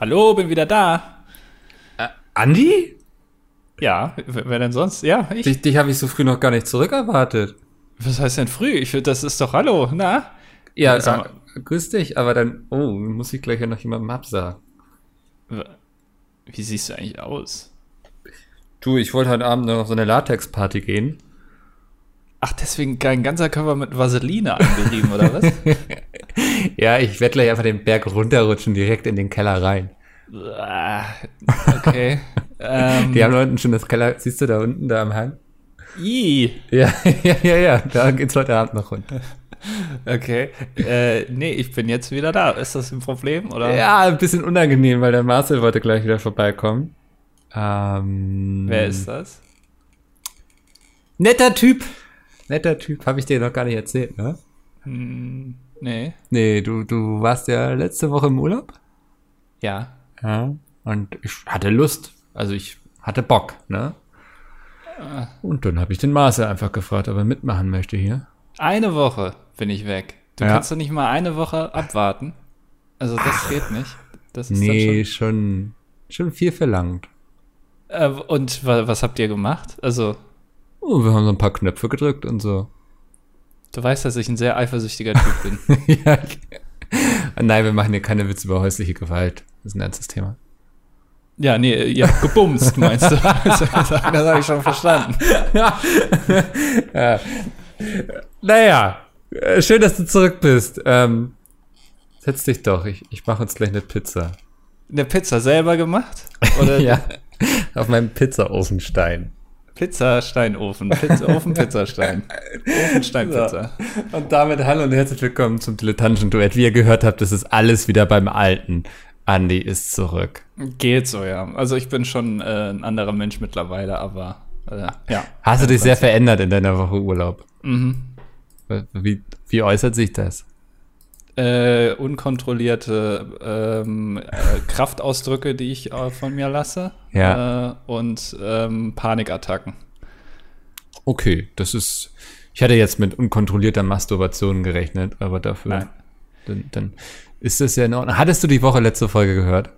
Hallo, bin wieder da. Äh, Andi? Ja, wer denn sonst? Ja, ich. Dich, dich habe ich so früh noch gar nicht zurückerwartet. Was heißt denn früh? Ich das ist doch Hallo, na? Ja, äh, grüß dich, aber dann, oh, muss ich gleich ja noch jemandem absagen. Wie siehst du eigentlich aus? Du, ich wollte heute Abend noch auf so eine Latex-Party gehen. Ach, deswegen kein ganzer Körper mit Vaseline angerieben, oder was? ja, ich werde gleich einfach den Berg runterrutschen, direkt in den Keller rein. Okay. ähm, Die haben da unten schon das Keller, siehst du da unten, da am Hang? I. Ja, ja, ja, ja, da geht's heute Abend noch runter. Okay. Äh, nee, ich bin jetzt wieder da. Ist das ein Problem, oder? Ja, ein bisschen unangenehm, weil der Marcel wollte gleich wieder vorbeikommen. Ähm, Wer ist das? Netter Typ. Netter Typ, habe ich dir noch gar nicht erzählt, ne? Hm, nee. Nee, du, du warst ja letzte Woche im Urlaub? Ja. Ja. Und ich hatte Lust. Also ich hatte Bock, ne? Ah. Und dann habe ich den Marcel einfach gefragt, ob er mitmachen möchte hier. Eine Woche bin ich weg. Du ja. kannst doch nicht mal eine Woche abwarten. Also das Ach, geht nicht. Das ist nee, schon, schon viel verlangt. Äh, und was habt ihr gemacht? Also Oh, wir haben so ein paar Knöpfe gedrückt und so. Du weißt, dass ich ein sehr eifersüchtiger Typ bin. ja. Nein, wir machen hier keine Witze über häusliche Gewalt. Das ist ein ernstes Thema. Ja, nee, ihr habt gebumst, meinst du? das habe ich schon verstanden. ja. ja. Naja, äh, schön, dass du zurück bist. Ähm, setz dich doch, ich, ich mache uns gleich eine Pizza. Eine Pizza selber gemacht? Oder ja, auf meinem Pizzaofenstein. Pizzasteinofen. Pizza, Ofen, Pizzastein. Ofenstein, Pizza. So. Und damit hallo und herzlich willkommen zum dilettantischen Duett. Wie ihr gehört habt, das ist alles wieder beim Alten. Andy ist zurück. Geht so, ja. Also ich bin schon äh, ein anderer Mensch mittlerweile, aber äh, ja. Hast du dich sehr verändert in deiner Woche Urlaub? Mhm. Wie, wie äußert sich das? Äh, unkontrollierte ähm, äh, Kraftausdrücke, die ich äh, von mir lasse. Ja. Äh, und ähm, Panikattacken. Okay, das ist. Ich hatte jetzt mit unkontrollierter Masturbation gerechnet, aber dafür. Nein. Dann, dann ist das ja in Ordnung. Hattest du die Woche letzte Folge gehört?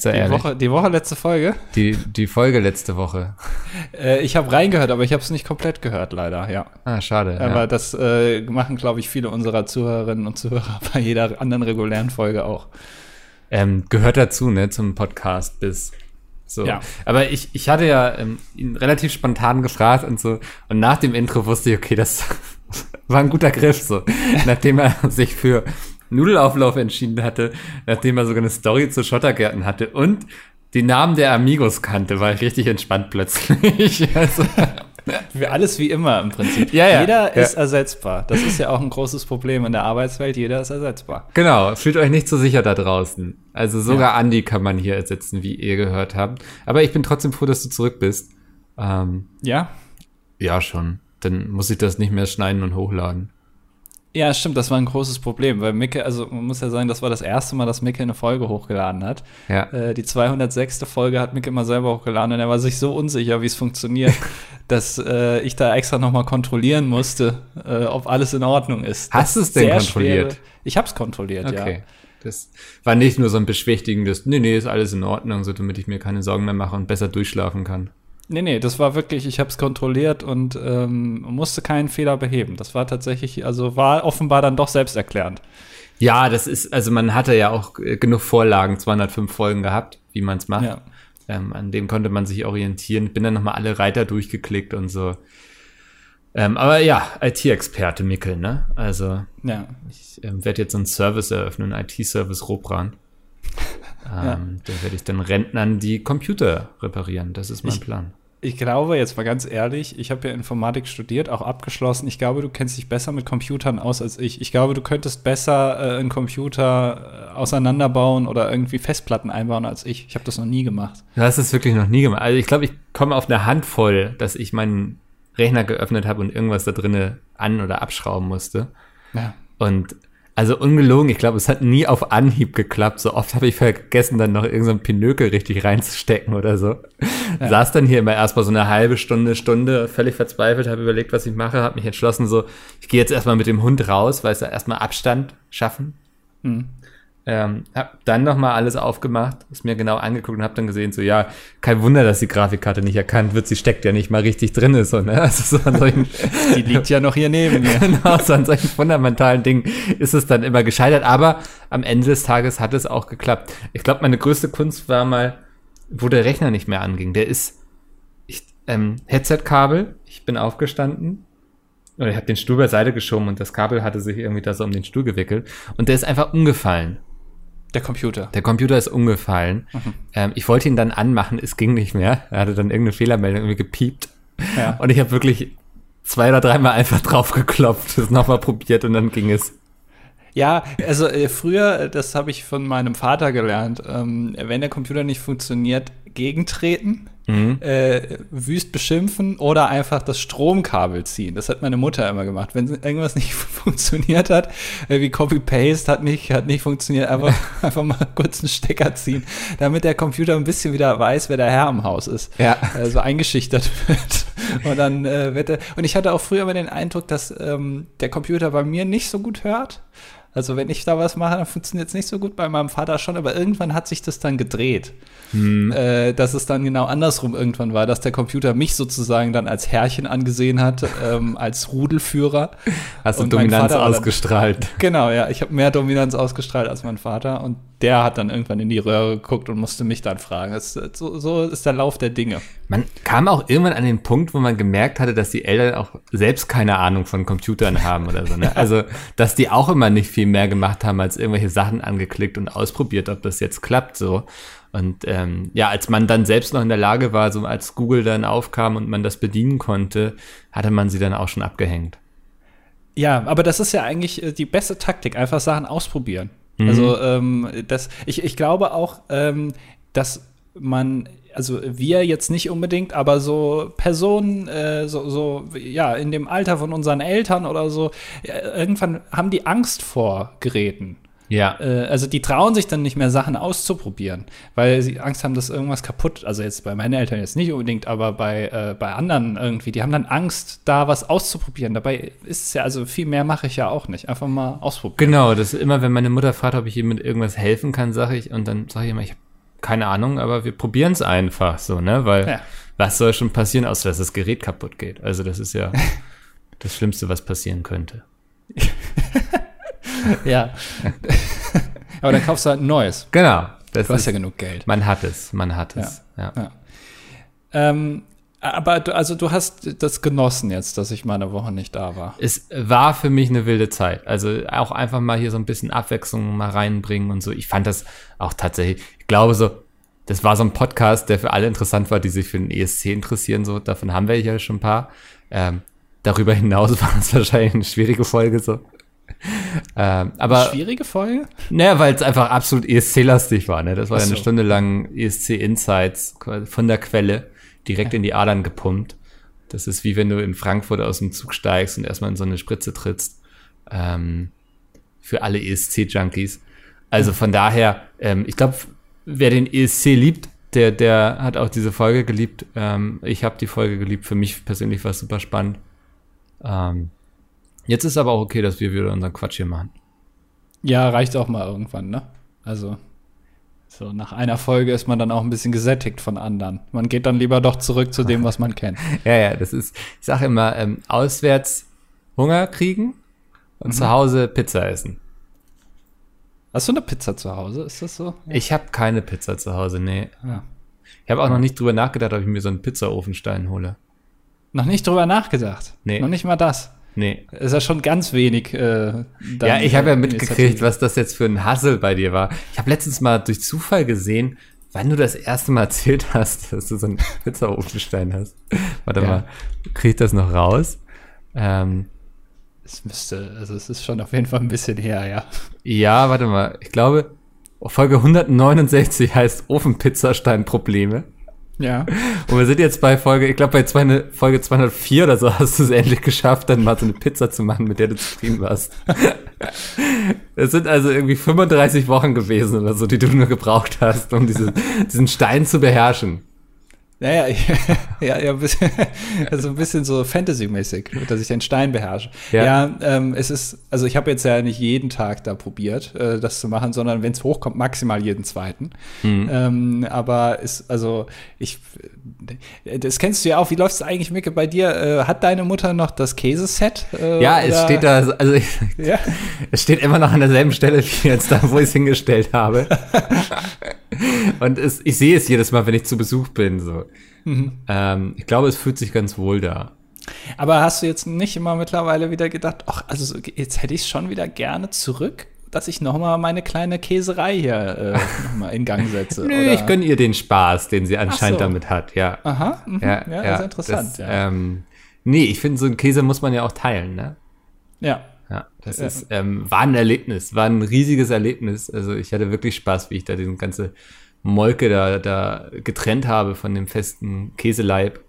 Sehr die ehrlich. Woche, die Woche letzte Folge? Die, die Folge letzte Woche. Äh, ich habe reingehört, aber ich habe es nicht komplett gehört, leider, ja. Ah, schade. Aber ja. das äh, machen, glaube ich, viele unserer Zuhörerinnen und Zuhörer bei jeder anderen regulären Folge auch. Ähm, gehört dazu, ne, zum Podcast bis. So. Ja. Aber ich, ich hatte ja ähm, ihn relativ spontan gefragt und so. Und nach dem Intro wusste ich, okay, das war ein guter Griff, so. Nachdem er sich für Nudelauflauf entschieden hatte, nachdem er sogar eine Story zu Schottergärten hatte und die Namen der Amigos kannte, war ich richtig entspannt plötzlich. also, alles wie immer im Prinzip. Ja, ja, jeder ja. ist ersetzbar. Das ist ja auch ein großes Problem in der Arbeitswelt. Jeder ist ersetzbar. Genau. Fühlt euch nicht so sicher da draußen. Also sogar ja. Andy kann man hier ersetzen, wie ihr gehört habt. Aber ich bin trotzdem froh, dass du zurück bist. Ähm, ja? Ja, schon. Dann muss ich das nicht mehr schneiden und hochladen. Ja, stimmt, das war ein großes Problem, weil Micke, also man muss ja sagen, das war das erste Mal, dass Micke eine Folge hochgeladen hat. Ja. Äh, die 206. Folge hat Micke mal selber hochgeladen und er war sich so unsicher, wie es funktioniert, dass äh, ich da extra nochmal kontrollieren musste, äh, ob alles in Ordnung ist. Hast du es denn kontrolliert? Schwere, ich habe es kontrolliert, okay. ja. Das war nicht nur so ein beschwichtigendes, nee, nee, ist alles in Ordnung, so damit ich mir keine Sorgen mehr mache und besser durchschlafen kann. Nee, nee, das war wirklich, ich habe es kontrolliert und ähm, musste keinen Fehler beheben. Das war tatsächlich, also war offenbar dann doch selbsterklärend. Ja, das ist, also man hatte ja auch äh, genug Vorlagen, 205 Folgen gehabt, wie man es macht. Ja. Ähm, an dem konnte man sich orientieren. Ich bin dann nochmal alle Reiter durchgeklickt und so. Ähm, aber ja, IT-Experte Mickel, ne? Also, ja. ich ähm, werde jetzt einen Service eröffnen, IT-Service Robran. ähm, ja. Da werde ich dann Rentnern die Computer reparieren. Das ist mein ich, Plan ich glaube, jetzt mal ganz ehrlich, ich habe ja Informatik studiert, auch abgeschlossen. Ich glaube, du kennst dich besser mit Computern aus als ich. Ich glaube, du könntest besser äh, einen Computer äh, auseinanderbauen oder irgendwie Festplatten einbauen als ich. Ich habe das noch nie gemacht. Du hast es wirklich noch nie gemacht. Also ich glaube, ich komme auf eine Handvoll, dass ich meinen Rechner geöffnet habe und irgendwas da drinnen an- oder abschrauben musste. Ja. Und also ungelogen, ich glaube, es hat nie auf Anhieb geklappt. So oft habe ich vergessen, dann noch irgendein so Pinökel richtig reinzustecken oder so. Ja. Saß dann hier immer erstmal so eine halbe Stunde, Stunde, völlig verzweifelt, habe überlegt, was ich mache, habe mich entschlossen, so, ich gehe jetzt erstmal mit dem Hund raus, weil es ja erstmal Abstand schaffen. Mhm. Ähm, hab dann nochmal alles aufgemacht, es mir genau angeguckt und hab dann gesehen, so ja, kein Wunder, dass die Grafikkarte nicht erkannt wird, sie steckt ja nicht mal richtig drin ist. So, ne? also so an solchen, Die liegt ja noch hier neben mir. genau, so an solchen fundamentalen Dingen ist es dann immer gescheitert. Aber am Ende des Tages hat es auch geklappt. Ich glaube, meine größte Kunst war mal, wo der Rechner nicht mehr anging. Der ist ich, ähm, Headset-Kabel. Ich bin aufgestanden, oder ich habe den Stuhl beiseite geschoben und das Kabel hatte sich irgendwie da so um den Stuhl gewickelt und der ist einfach umgefallen. Der Computer. Der Computer ist umgefallen. Ähm, ich wollte ihn dann anmachen, es ging nicht mehr. Er hatte dann irgendeine Fehlermeldung irgendwie gepiept. Ja. Und ich habe wirklich zwei oder dreimal einfach drauf geklopft, es nochmal probiert und dann ging es. Ja, also äh, früher, das habe ich von meinem Vater gelernt, ähm, wenn der Computer nicht funktioniert, gegentreten, äh, wüst beschimpfen oder einfach das Stromkabel ziehen. Das hat meine Mutter immer gemacht. Wenn irgendwas nicht funktioniert hat, äh, wie Copy-Paste hat nicht, hat nicht funktioniert, einfach, einfach mal kurz einen Stecker ziehen, damit der Computer ein bisschen wieder weiß, wer der Herr im Haus ist. Ja. Also eingeschüchtert wird. Und dann äh, wird er, und ich hatte auch früher immer den Eindruck, dass ähm, der Computer bei mir nicht so gut hört. Also wenn ich da was mache, dann funktioniert es nicht so gut, bei meinem Vater schon, aber irgendwann hat sich das dann gedreht. Äh, dass es dann genau andersrum irgendwann war, dass der Computer mich sozusagen dann als Herrchen angesehen hat, ähm, als Rudelführer. Hast du Dominanz dann- ausgestrahlt. Genau, ja, ich habe mehr Dominanz ausgestrahlt als mein Vater und der hat dann irgendwann in die Röhre geguckt und musste mich dann fragen. Das, so, so ist der Lauf der Dinge. Man kam auch irgendwann an den Punkt, wo man gemerkt hatte, dass die Eltern auch selbst keine Ahnung von Computern haben oder so. Ne? Also, dass die auch immer nicht viel mehr gemacht haben, als irgendwelche Sachen angeklickt und ausprobiert, ob das jetzt klappt so. Und ähm, ja, als man dann selbst noch in der Lage war, so als Google dann aufkam und man das bedienen konnte, hatte man sie dann auch schon abgehängt. Ja, aber das ist ja eigentlich äh, die beste Taktik, einfach Sachen ausprobieren. Also ähm, das, ich, ich glaube auch, ähm, dass man, also wir jetzt nicht unbedingt, aber so Personen, äh, so, so, ja, in dem Alter von unseren Eltern oder so, irgendwann haben die Angst vor Geräten. Ja. Äh, also die trauen sich dann nicht mehr, Sachen auszuprobieren, weil sie Angst haben, dass irgendwas kaputt, also jetzt bei meinen Eltern jetzt nicht unbedingt, aber bei, äh, bei anderen irgendwie, die haben dann Angst, da was auszuprobieren. Dabei ist es ja, also viel mehr mache ich ja auch nicht. Einfach mal ausprobieren. Genau, das ist immer, wenn meine Mutter fragt, ob ich ihr mit irgendwas helfen kann, sage ich, und dann sage ich immer, ich habe keine Ahnung, aber wir probieren es einfach so, ne? Weil Ja. was soll schon passieren, außer dass das Gerät kaputt geht? Also das ist ja das Schlimmste, was passieren könnte. Ja. aber dann kaufst du halt ein neues. Genau. Das Du hast ist, ja genug Geld. man hat es, man hat es. Ja. Ja. Ähm, aber du, also du hast das genossen jetzt, dass ich mal eine Woche nicht da war. Es war für mich eine wilde Zeit. Also auch einfach mal hier so ein bisschen Abwechslung mal reinbringen und so. Ich fand das auch tatsächlich, ich glaube so, das war so ein Podcast, der für alle interessant war, die sich für den ESC interessieren. So, davon haben wir ja schon ein paar. Ähm, darüber hinaus war es wahrscheinlich eine schwierige Folge so. Ähm, aber Schwierige Folge? naja, weil es einfach absolut ESC-lastig war. Ne? Das war ja eine so. Stunde lang ESC-Insights von der Quelle direkt in die Adern gepumpt. Das ist wie wenn du in Frankfurt aus dem Zug steigst und erstmal in so eine Spritze trittst. Ähm, für alle ESC-Junkies. Also von daher, ähm, ich glaube, wer den ESC liebt, der, der hat auch diese Folge geliebt. Ähm, ich habe die Folge geliebt. Für mich persönlich war es super spannend. Ähm, jetzt ist aber auch okay, dass wir wieder unseren Quatsch hier machen. Ja, reicht auch mal irgendwann, ne? Also, so nach einer Folge ist man dann auch ein bisschen gesättigt von anderen. Man geht dann lieber doch zurück zu dem, was man kennt. Ja, ja, das ist, ich sage immer, ähm, auswärts Hunger kriegen und zu Hause Pizza essen. Hast du eine Pizza zu Hause? Ist das so? Ich habe keine Pizza zu Hause, nee. Ja. Ich habe auch noch nicht drüber nachgedacht, ob ich mir so einen Pizzaofenstein hole. Noch nicht drüber nachgedacht. Nee. Noch nicht mal das. Nee. Ist ja schon ganz wenig. Äh, ja, ich habe ja äh, mitgekriegt, was das jetzt für ein Hassel bei dir war. Ich habe letztens mal durch Zufall gesehen, wann du das erste Mal erzählt hast, dass du so einen Pizzaofenstein hast. Warte Ja. mal, krieg ich das noch raus? Ähm, Es müsste, also es ist schon auf jeden Fall ein bisschen her, ja. ja, warte mal, ich glaube, Folge 169 heißt Ofenpizzastein-Probleme. Ja. Und wir sind jetzt bei Folge, ich glaube bei zwei, Folge 204 oder so hast du es endlich geschafft, dann mal so eine Pizza zu machen, mit der du zufrieden warst. Es sind also irgendwie 35 Wochen gewesen oder so, die du nur gebraucht hast, um diese, diesen Stein zu beherrschen. Naja, ja, ja, ein bisschen, also ein bisschen so Fantasy-mäßig, dass ich den Stein beherrsche. Ja. Ja, ähm, es ist, also ich habe jetzt ja nicht jeden Tag da probiert, äh, das zu machen, sondern wenn es hochkommt, maximal jeden zweiten. Mhm. Ähm, aber ist, also ich, das kennst du ja auch. Wie läuft es eigentlich, Micke, bei dir? Äh, hat deine Mutter noch das Käseset? Äh, Ja, es oder- steht da, also ich, Ja. es steht immer noch an derselben Stelle wie jetzt da, wo ich es hingestellt habe. Und es, ich sehe es jedes Mal, wenn ich zu Besuch bin. So. Ähm, ich glaube, es fühlt sich ganz wohl da. Aber hast du jetzt nicht immer mittlerweile wieder gedacht, ach, also so, jetzt hätte ich es schon wieder gerne zurück, dass ich noch mal meine kleine Käserei hier äh, noch mal in Gang setze? Nö, oder? ich gönne ihr den Spaß, den sie anscheinend so. damit hat, ja. Aha, mhm, ja, das ist interessant. Das, ja. Ähm, nee, ich finde, so einen Käse muss man ja auch teilen, ne? ja. Ja, das Ja. ist, ähm, war ein Erlebnis, war ein riesiges Erlebnis. Also ich hatte wirklich Spaß, wie ich da diesen ganze Molke da, da getrennt habe von dem festen Käseleib.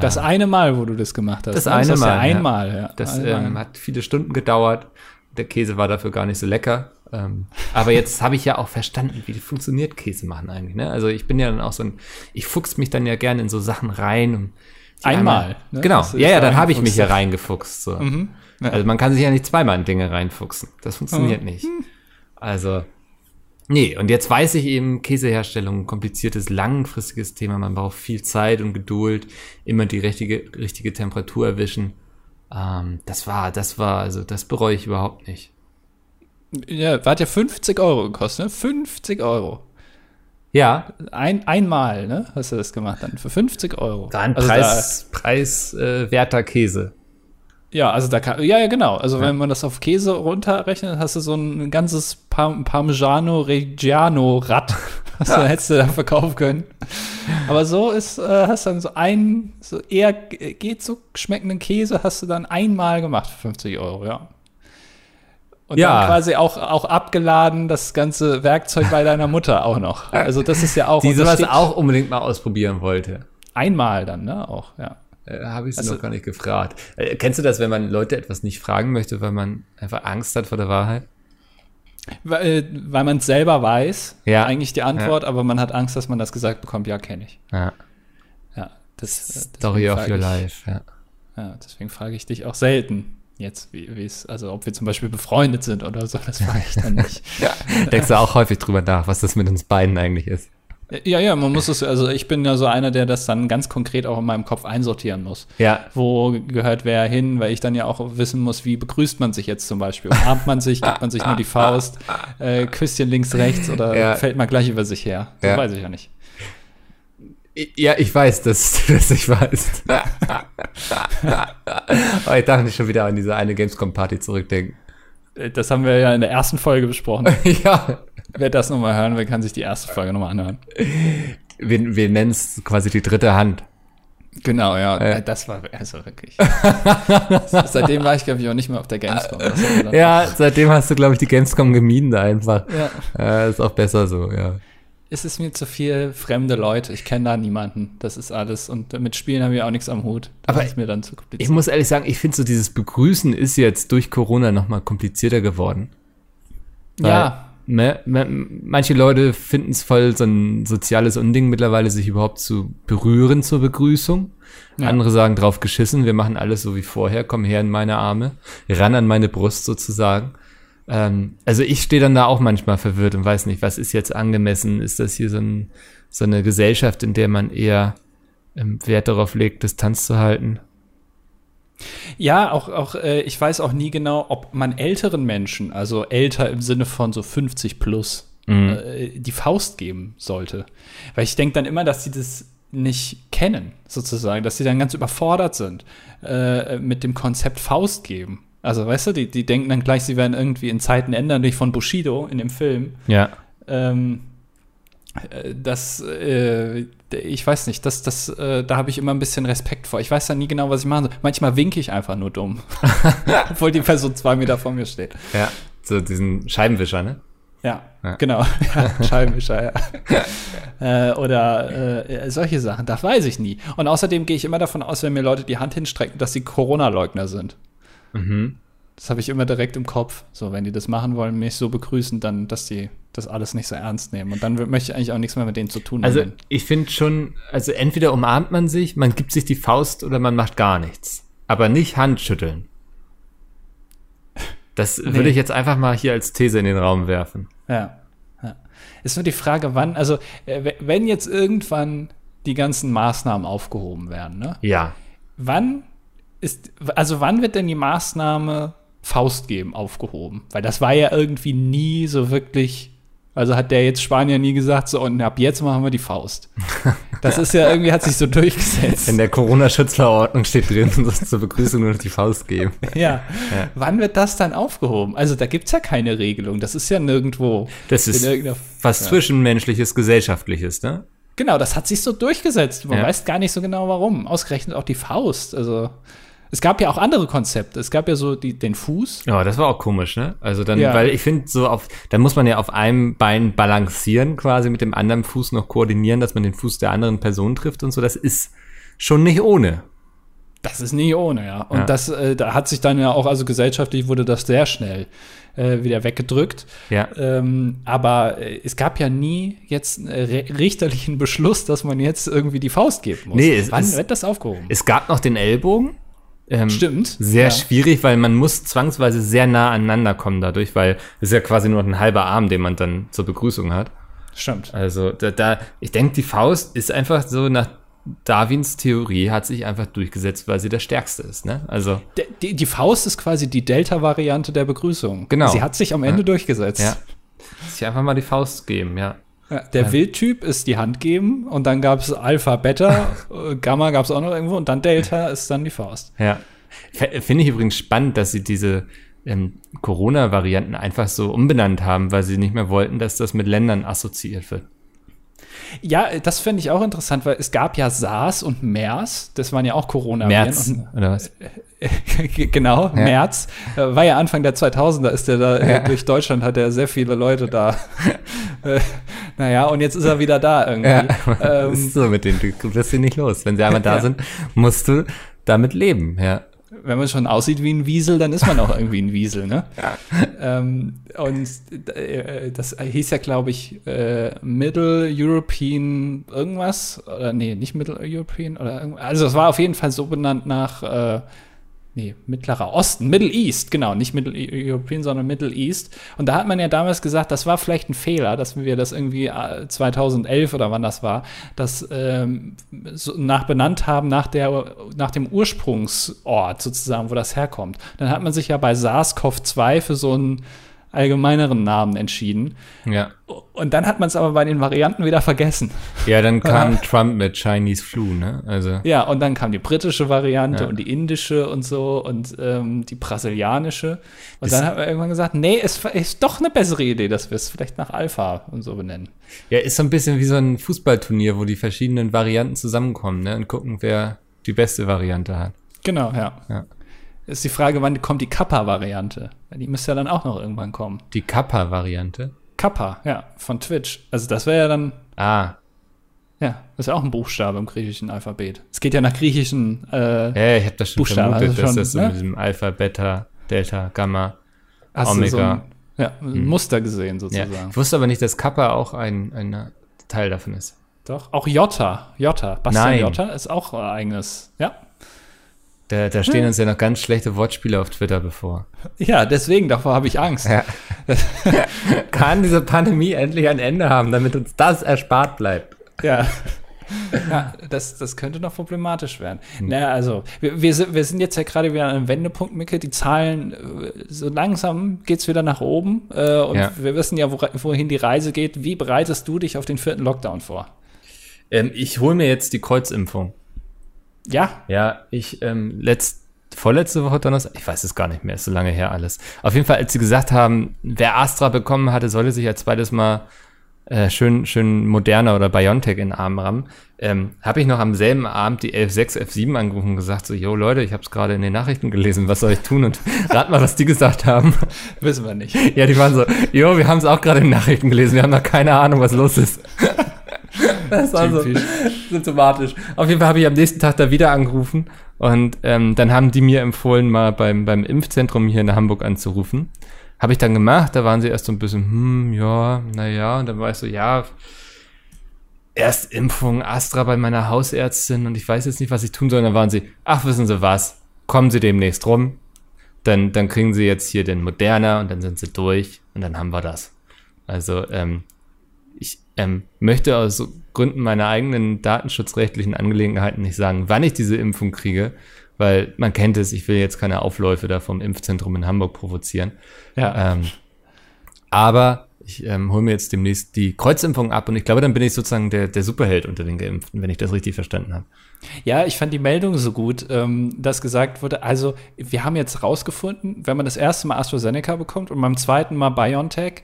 Das eine Mal, wo du das gemacht hast. Das ne? eine ist ja Mal, ja. einmal, ja. Das Einmal. ähm, hat viele Stunden gedauert. Der Käse war dafür gar nicht so lecker. Ähm, aber jetzt habe ich ja auch verstanden, wie funktioniert Käse machen eigentlich. Ne? Also ich bin ja dann auch so ein, ich fuchs mich dann ja gerne in so Sachen rein. Und die Einmal, ne? Genau, Das ja, ja, da dann habe ich mich ja reingefuchst. reingefuchst. So. Mhm. Ja. Also man kann sich ja nicht zweimal in Dinge reinfuchsen. Das funktioniert nicht. Also, nee, und jetzt weiß ich eben, Käseherstellung, kompliziertes, langfristiges Thema. Man braucht viel Zeit und Geduld, immer die richtige, richtige Temperatur erwischen. Ähm, das war, das war, also das bereue ich überhaupt nicht. Ja, hat ja 50 Euro gekostet, ne? 50 Euro. Ja, Ein, einmal, ne? Hast du das gemacht dann? Für 50 Euro. da ein Also Preis, Preis äh, werter Käse. Ja, also da kann, ja, ja, genau. Also wenn man das auf Käse runterrechnet, hast du so ein ganzes Par Parmigiano Reggiano Rad, was du hättest du da verkaufen können. Aber so ist, äh, hast dann so ein, so eher geht so schmeckenden Käse hast du dann einmal gemacht für 50 Euro, ja. Und Ja. dann quasi auch, auch abgeladen das ganze Werkzeug bei deiner Mutter auch noch. Also das ist ja auch. Die sowas auch unbedingt mal ausprobieren wollte. Einmal dann, ne? Auch, ja. Äh, Habe ich sie Also- noch gar nicht gefragt. Äh, kennst du das, wenn man Leute etwas nicht fragen möchte, weil man einfach Angst hat vor der Wahrheit? Weil, weil man es selber weiß, Ja. eigentlich die Antwort, aber man hat Angst, dass man das gesagt bekommt, ja, kenne ich. Ja. Ja, das, äh, Story of your ich, life, ja. Ja, deswegen frage ich dich auch selten jetzt, wie wie es, also ob wir zum Beispiel befreundet sind oder so, das frage ich dann nicht. Denkst du auch häufig drüber nach, was das mit uns beiden eigentlich ist? Ja, ja, man muss es, also ich bin ja so einer, der das dann ganz konkret auch in meinem Kopf einsortieren muss. Ja. Wo gehört wer hin, weil ich dann ja auch wissen muss, wie begrüßt man sich jetzt zum Beispiel. Umarmt man sich, gibt man sich nur die Faust, äh, Küsschen links, rechts oder Ja. fällt man gleich über sich her? Das Ja. weiß ich ja nicht. Ja, ich weiß, dass du das nicht weißt. Aber ich darf nicht schon wieder an diese eine Gamescom-Party zurückdenken. Äh, Das haben wir ja in der ersten Folge besprochen. ja. Wer das nochmal hören will, kann sich die erste Folge nochmal anhören. Wir, wir nennen es quasi die dritte Hand. Genau, ja. Äh, Das war also wirklich. Seitdem war ich, glaube ich, auch nicht mehr auf der Gamescom. Ja, seitdem hast du, glaube ich, die Gamescom gemieden einfach. ja. Äh, ist auch besser so, ja. Es ist mir zu viel fremde Leute. Ich kenne da niemanden. Das ist alles. Und mit Spielen haben wir auch nichts am Hut. Das Aber ist mir dann zu Ich kompliziert. muss ehrlich sagen, ich finde so dieses Begrüßen ist jetzt durch Corona noch mal komplizierter geworden. ja. Ne, manche Leute finden es voll so ein soziales Unding mittlerweile, sich überhaupt zu berühren zur Begrüßung. Ja. Andere sagen drauf geschissen, wir machen alles so wie vorher, komm her in meine Arme, ran an meine Brust sozusagen. Ähm, also ich stehe dann da auch manchmal verwirrt und weiß nicht, was ist jetzt angemessen? Ist das hier so, ein, so eine Gesellschaft, in der man eher ähm, Wert darauf legt, Distanz zu halten? Ja, auch, auch äh, ich weiß auch nie genau, ob man älteren Menschen, also älter im Sinne von so 50 plus, Mhm. äh, die Faust geben sollte. Weil ich denke dann immer, dass sie das nicht kennen, sozusagen, dass sie dann ganz überfordert sind äh, mit dem Konzept Faust geben. Also, weißt du, die, die denken dann gleich, sie werden irgendwie in Zeiten ändern, durch von Bushido in dem Film. Ja. Ähm, äh, das, äh, ich weiß nicht, das, das, äh, da habe ich immer ein bisschen Respekt vor. Ich weiß dann nie genau, was ich machen soll. Manchmal winke ich einfach nur dumm. Obwohl die Person zwei Meter vor mir steht. Ja, so diesen Scheibenwischer, ne? Ja, Ja. genau. Ja, Scheibenwischer, ja. äh, oder äh, solche Sachen, das weiß ich nie. Und außerdem gehe ich immer davon aus, wenn mir Leute die Hand hinstrecken, dass sie Corona-Leugner sind. Mhm. Das habe ich immer direkt im Kopf. So, wenn die das machen wollen, mich so begrüßen, dann, dass die das alles nicht so ernst nehmen. Und dann möchte ich eigentlich auch nichts mehr mit denen zu tun Also haben. ich finde schon, also entweder umarmt man sich, man gibt sich die Faust oder man macht gar nichts. Aber nicht Handschütteln. Das würde ich jetzt einfach mal hier als These in den Raum werfen. Ja. ja. Ist nur die Frage, wann, also äh, wenn jetzt irgendwann die ganzen Maßnahmen aufgehoben werden, ne? Ja. Wann ist, also wann wird denn die Maßnahme Faust geben aufgehoben? Weil das war ja irgendwie nie so wirklich, also hat der jetzt Spanier nie gesagt, so und ab jetzt machen wir die Faust. Das ist ja irgendwie, hat sich so durchgesetzt. In der Corona-Schutzverordnung steht drin, dass zur Begrüßung nur noch die Faust geben. Ja. Wann wird das dann aufgehoben? Also da gibt's ja keine Regelung. Das ist ja nirgendwo. Das ist was Zwischenmenschliches, Gesellschaftliches, ne? Genau, das hat sich so durchgesetzt. Man Ja. weiß gar nicht so genau warum. Ausgerechnet auch die Faust. Also es gab ja auch andere Konzepte. Es gab ja so die, den Fuß. Ja, das war auch komisch, ne? Also dann, Ja. weil ich finde, so auf, da muss man ja auf einem Bein balancieren, quasi mit dem anderen Fuß noch koordinieren, dass man den Fuß der anderen Person trifft und so. Das ist schon nicht ohne. Das ist nie ohne, ja. Und Ja. das, äh, da hat sich dann ja auch, also gesellschaftlich wurde das sehr schnell äh, wieder weggedrückt. Ja. Ähm, aber äh, es gab ja nie jetzt einen re richterlichen Beschluss, dass man jetzt irgendwie die Faust geben muss. Nee, es Wann ist- wird das aufgehoben? Es gab noch den Ellbogen. Ähm, Stimmt. Sehr ja. schwierig, weil man muss zwangsweise sehr nah aneinander kommen dadurch, weil es ist ja quasi nur ein halber Arm, den man dann zur Begrüßung hat. Stimmt. Also da, da ich denke, die Faust ist einfach so nach Darwins Theorie hat sich einfach durchgesetzt, weil sie der stärkste ist, ne? Also D- Die, die Faust ist quasi die Delta-Variante der Begrüßung. Genau. Sie hat sich am Ende durchgesetzt. ja, sich einfach mal die Faust geben, ja. Ja, der Wildtyp ist die Hand geben und dann gab es Alpha, Beta, Gamma gab es auch noch irgendwo und dann Delta ist dann die Faust. Ja. Finde ich übrigens spannend, dass sie diese ähm, Corona-Varianten einfach so umbenannt haben, weil sie nicht mehr wollten, dass das mit Ländern assoziiert wird. Ja, das finde ich auch interessant, weil es gab ja SARS und MERS, das waren ja auch corona März, oder was? genau, März. Äh, War ja Anfang der 2000er, ist der da äh, durch Deutschland, hat er sehr viele Leute da. äh, naja, und jetzt ist er wieder da irgendwie. Ja, Ähm, ist so mit denen, du wirst sie nicht los. Wenn sie einmal da Ja. sind, musst du damit leben, ja. Wenn man schon aussieht wie ein Wiesel, dann ist man auch irgendwie ein Wiesel, ne? Ähm, und äh, das hieß ja, glaube ich, äh, Middle European irgendwas. Oder nee, nicht Middle European oder irgendwas. Also es war auf jeden Fall so benannt nach äh, nee, Mittlerer Osten, Middle East, genau, nicht Middle European, sondern Middle East. Und da hat man ja damals gesagt, das war vielleicht ein Fehler, dass wir das irgendwie äh, 2011 oder wann das war, das ähm, so nach benannt haben nach, der, nach dem Ursprungsort sozusagen, wo das herkommt. Dann hat man sich ja bei SARS-CoV-2 für so einen allgemeineren Namen entschieden. Ja. Und dann hat man es aber bei den Varianten wieder vergessen. Ja, dann kam Trump mit Chinese Flu, ne? Also, Ja, und dann kam die britische Variante Ja. und die indische und so und ähm, die brasilianische. Und Das- dann hat man irgendwann gesagt, nee, es ist doch eine bessere Idee, dass wir es vielleicht nach Alpha und so benennen. ja, ist so ein bisschen wie so ein Fußballturnier, wo die verschiedenen Varianten zusammenkommen, ne? Und gucken, wer die beste Variante hat. Genau, ja. Ja. Ist die Frage, wann kommt die Kappa-Variante? Die müsste ja dann auch noch irgendwann kommen. Die Kappa-Variante. Kappa, ja, von Twitch. Also das wäre ja dann, Ah, ja, das ist ja auch ein Buchstabe im griechischen Alphabet. Es geht ja nach griechischen, äh, ja, ich habe das schon Buchstaben, vermutet, also dass schon, das so ne? mit diesem Alpha, Beta, Delta, Gamma. hast du so Omega. ein, ja, ein Muster gesehen Ja. sozusagen. Ich wusste aber nicht, dass Kappa auch ein, ein Teil davon ist. Doch, auch Jota, Jota, Bastian Nein. Jota ist auch eigenes, ja. Da, da stehen uns ja noch ganz schlechte Wortspiele auf Twitter bevor. Ja, deswegen, davor habe ich Angst. Ja. Kann diese Pandemie endlich ein Ende haben, damit uns das erspart bleibt? Ja. ja das, das könnte noch problematisch werden. Naja, also, wir, wir, sind, wir sind jetzt ja gerade wieder an einem Wendepunkt, Micke. Die Zahlen, äh, so langsam geht's wieder nach oben. Äh, und Ja. wir wissen ja, wo, wohin die Reise geht. Wie bereitest du dich auf den vierten Lockdown vor? Ähm, ich hole mir jetzt die Kreuzimpfung. Ja, Ja, ich ähm, letzt, vorletzte Woche Donnerstag, ich weiß es gar nicht mehr, ist so lange her alles. Auf jeden Fall, als sie gesagt haben, wer Astra bekommen hatte, solle sich als zweites Mal äh, schön, schön Moderna oder BioNTech in den Arm rammen, ähm, habe ich noch am selben Abend die 11.6, F7 angerufen und gesagt, so, yo Leute, ich habe es gerade in den Nachrichten gelesen, was soll ich tun? Und rat mal, was die gesagt haben. wissen wir nicht. ja, die waren so, yo, wir haben es auch gerade in den Nachrichten gelesen, wir haben noch keine Ahnung, was los ist. Das war so symptomatisch. Auf jeden Fall habe ich am nächsten Tag da wieder angerufen Und ähm, dann haben die mir empfohlen, mal beim, beim Impfzentrum hier in Hamburg anzurufen. Habe ich dann gemacht, da waren sie erst so ein bisschen, hm, ja, naja, und dann war ich so, ja, erst Impfung Astra bei meiner Hausärztin und ich weiß jetzt nicht, was ich tun soll. Und dann waren sie, ach, wissen Sie was, kommen Sie demnächst rum, dann, dann kriegen Sie jetzt hier den Moderner und dann sind Sie durch und dann haben wir das. Also, ähm, ich ähm, möchte aus Gründen meiner eigenen datenschutzrechtlichen Angelegenheiten nicht sagen, wann ich diese Impfung kriege, weil man kennt es, ich will jetzt keine Aufläufe da vom Impfzentrum in Hamburg provozieren. Ja. Ähm, aber ich ähm, hole mir jetzt demnächst die Kreuzimpfung ab und ich glaube, dann bin ich sozusagen der, der Superheld unter den Geimpften, wenn ich das richtig verstanden habe. Ja, ich fand die Meldung so gut, ähm, dass gesagt wurde, also wir haben jetzt rausgefunden, wenn man das erste Mal AstraZeneca bekommt und beim zweiten Mal BioNTech,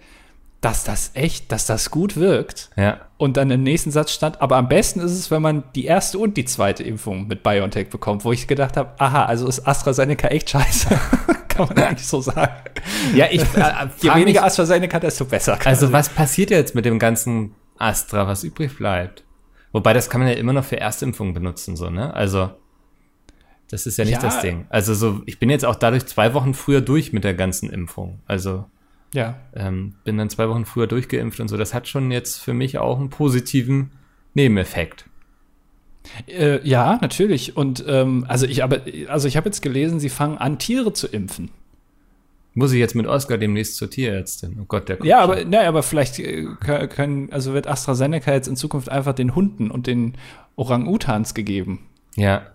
dass das echt, dass das gut wirkt. Ja. Und dann im nächsten Satz stand, aber am besten ist es, wenn man die erste und die zweite Impfung mit BioNTech bekommt, wo ich gedacht habe, aha, also ist AstraZeneca echt scheiße. Kann man eigentlich so sagen. Ja, ich äh, Je weniger mich, AstraZeneca, desto besser. Also was passiert jetzt mit dem ganzen Astra, was übrig bleibt? Wobei, das kann man ja immer noch für Erstimpfungen benutzen, so, ne? Also, das ist ja nicht Ja. das Ding. Also so, ich bin jetzt auch dadurch zwei Wochen früher durch mit der ganzen Impfung. Also, Ja. ähm, bin dann zwei Wochen früher durchgeimpft und so. Das hat schon jetzt für mich auch einen positiven Nebeneffekt. Äh, ja, natürlich. Und ähm, also ich aber, also ich habe jetzt gelesen, sie fangen an, Tiere zu impfen. Muss ich jetzt mit Oscar demnächst zur Tierärztin? Oh Gott, der kommt Ja, aber, na, aber vielleicht äh, kö- können, also wird AstraZeneca jetzt in Zukunft einfach den Hunden und den Orang-Utans gegeben. Ja.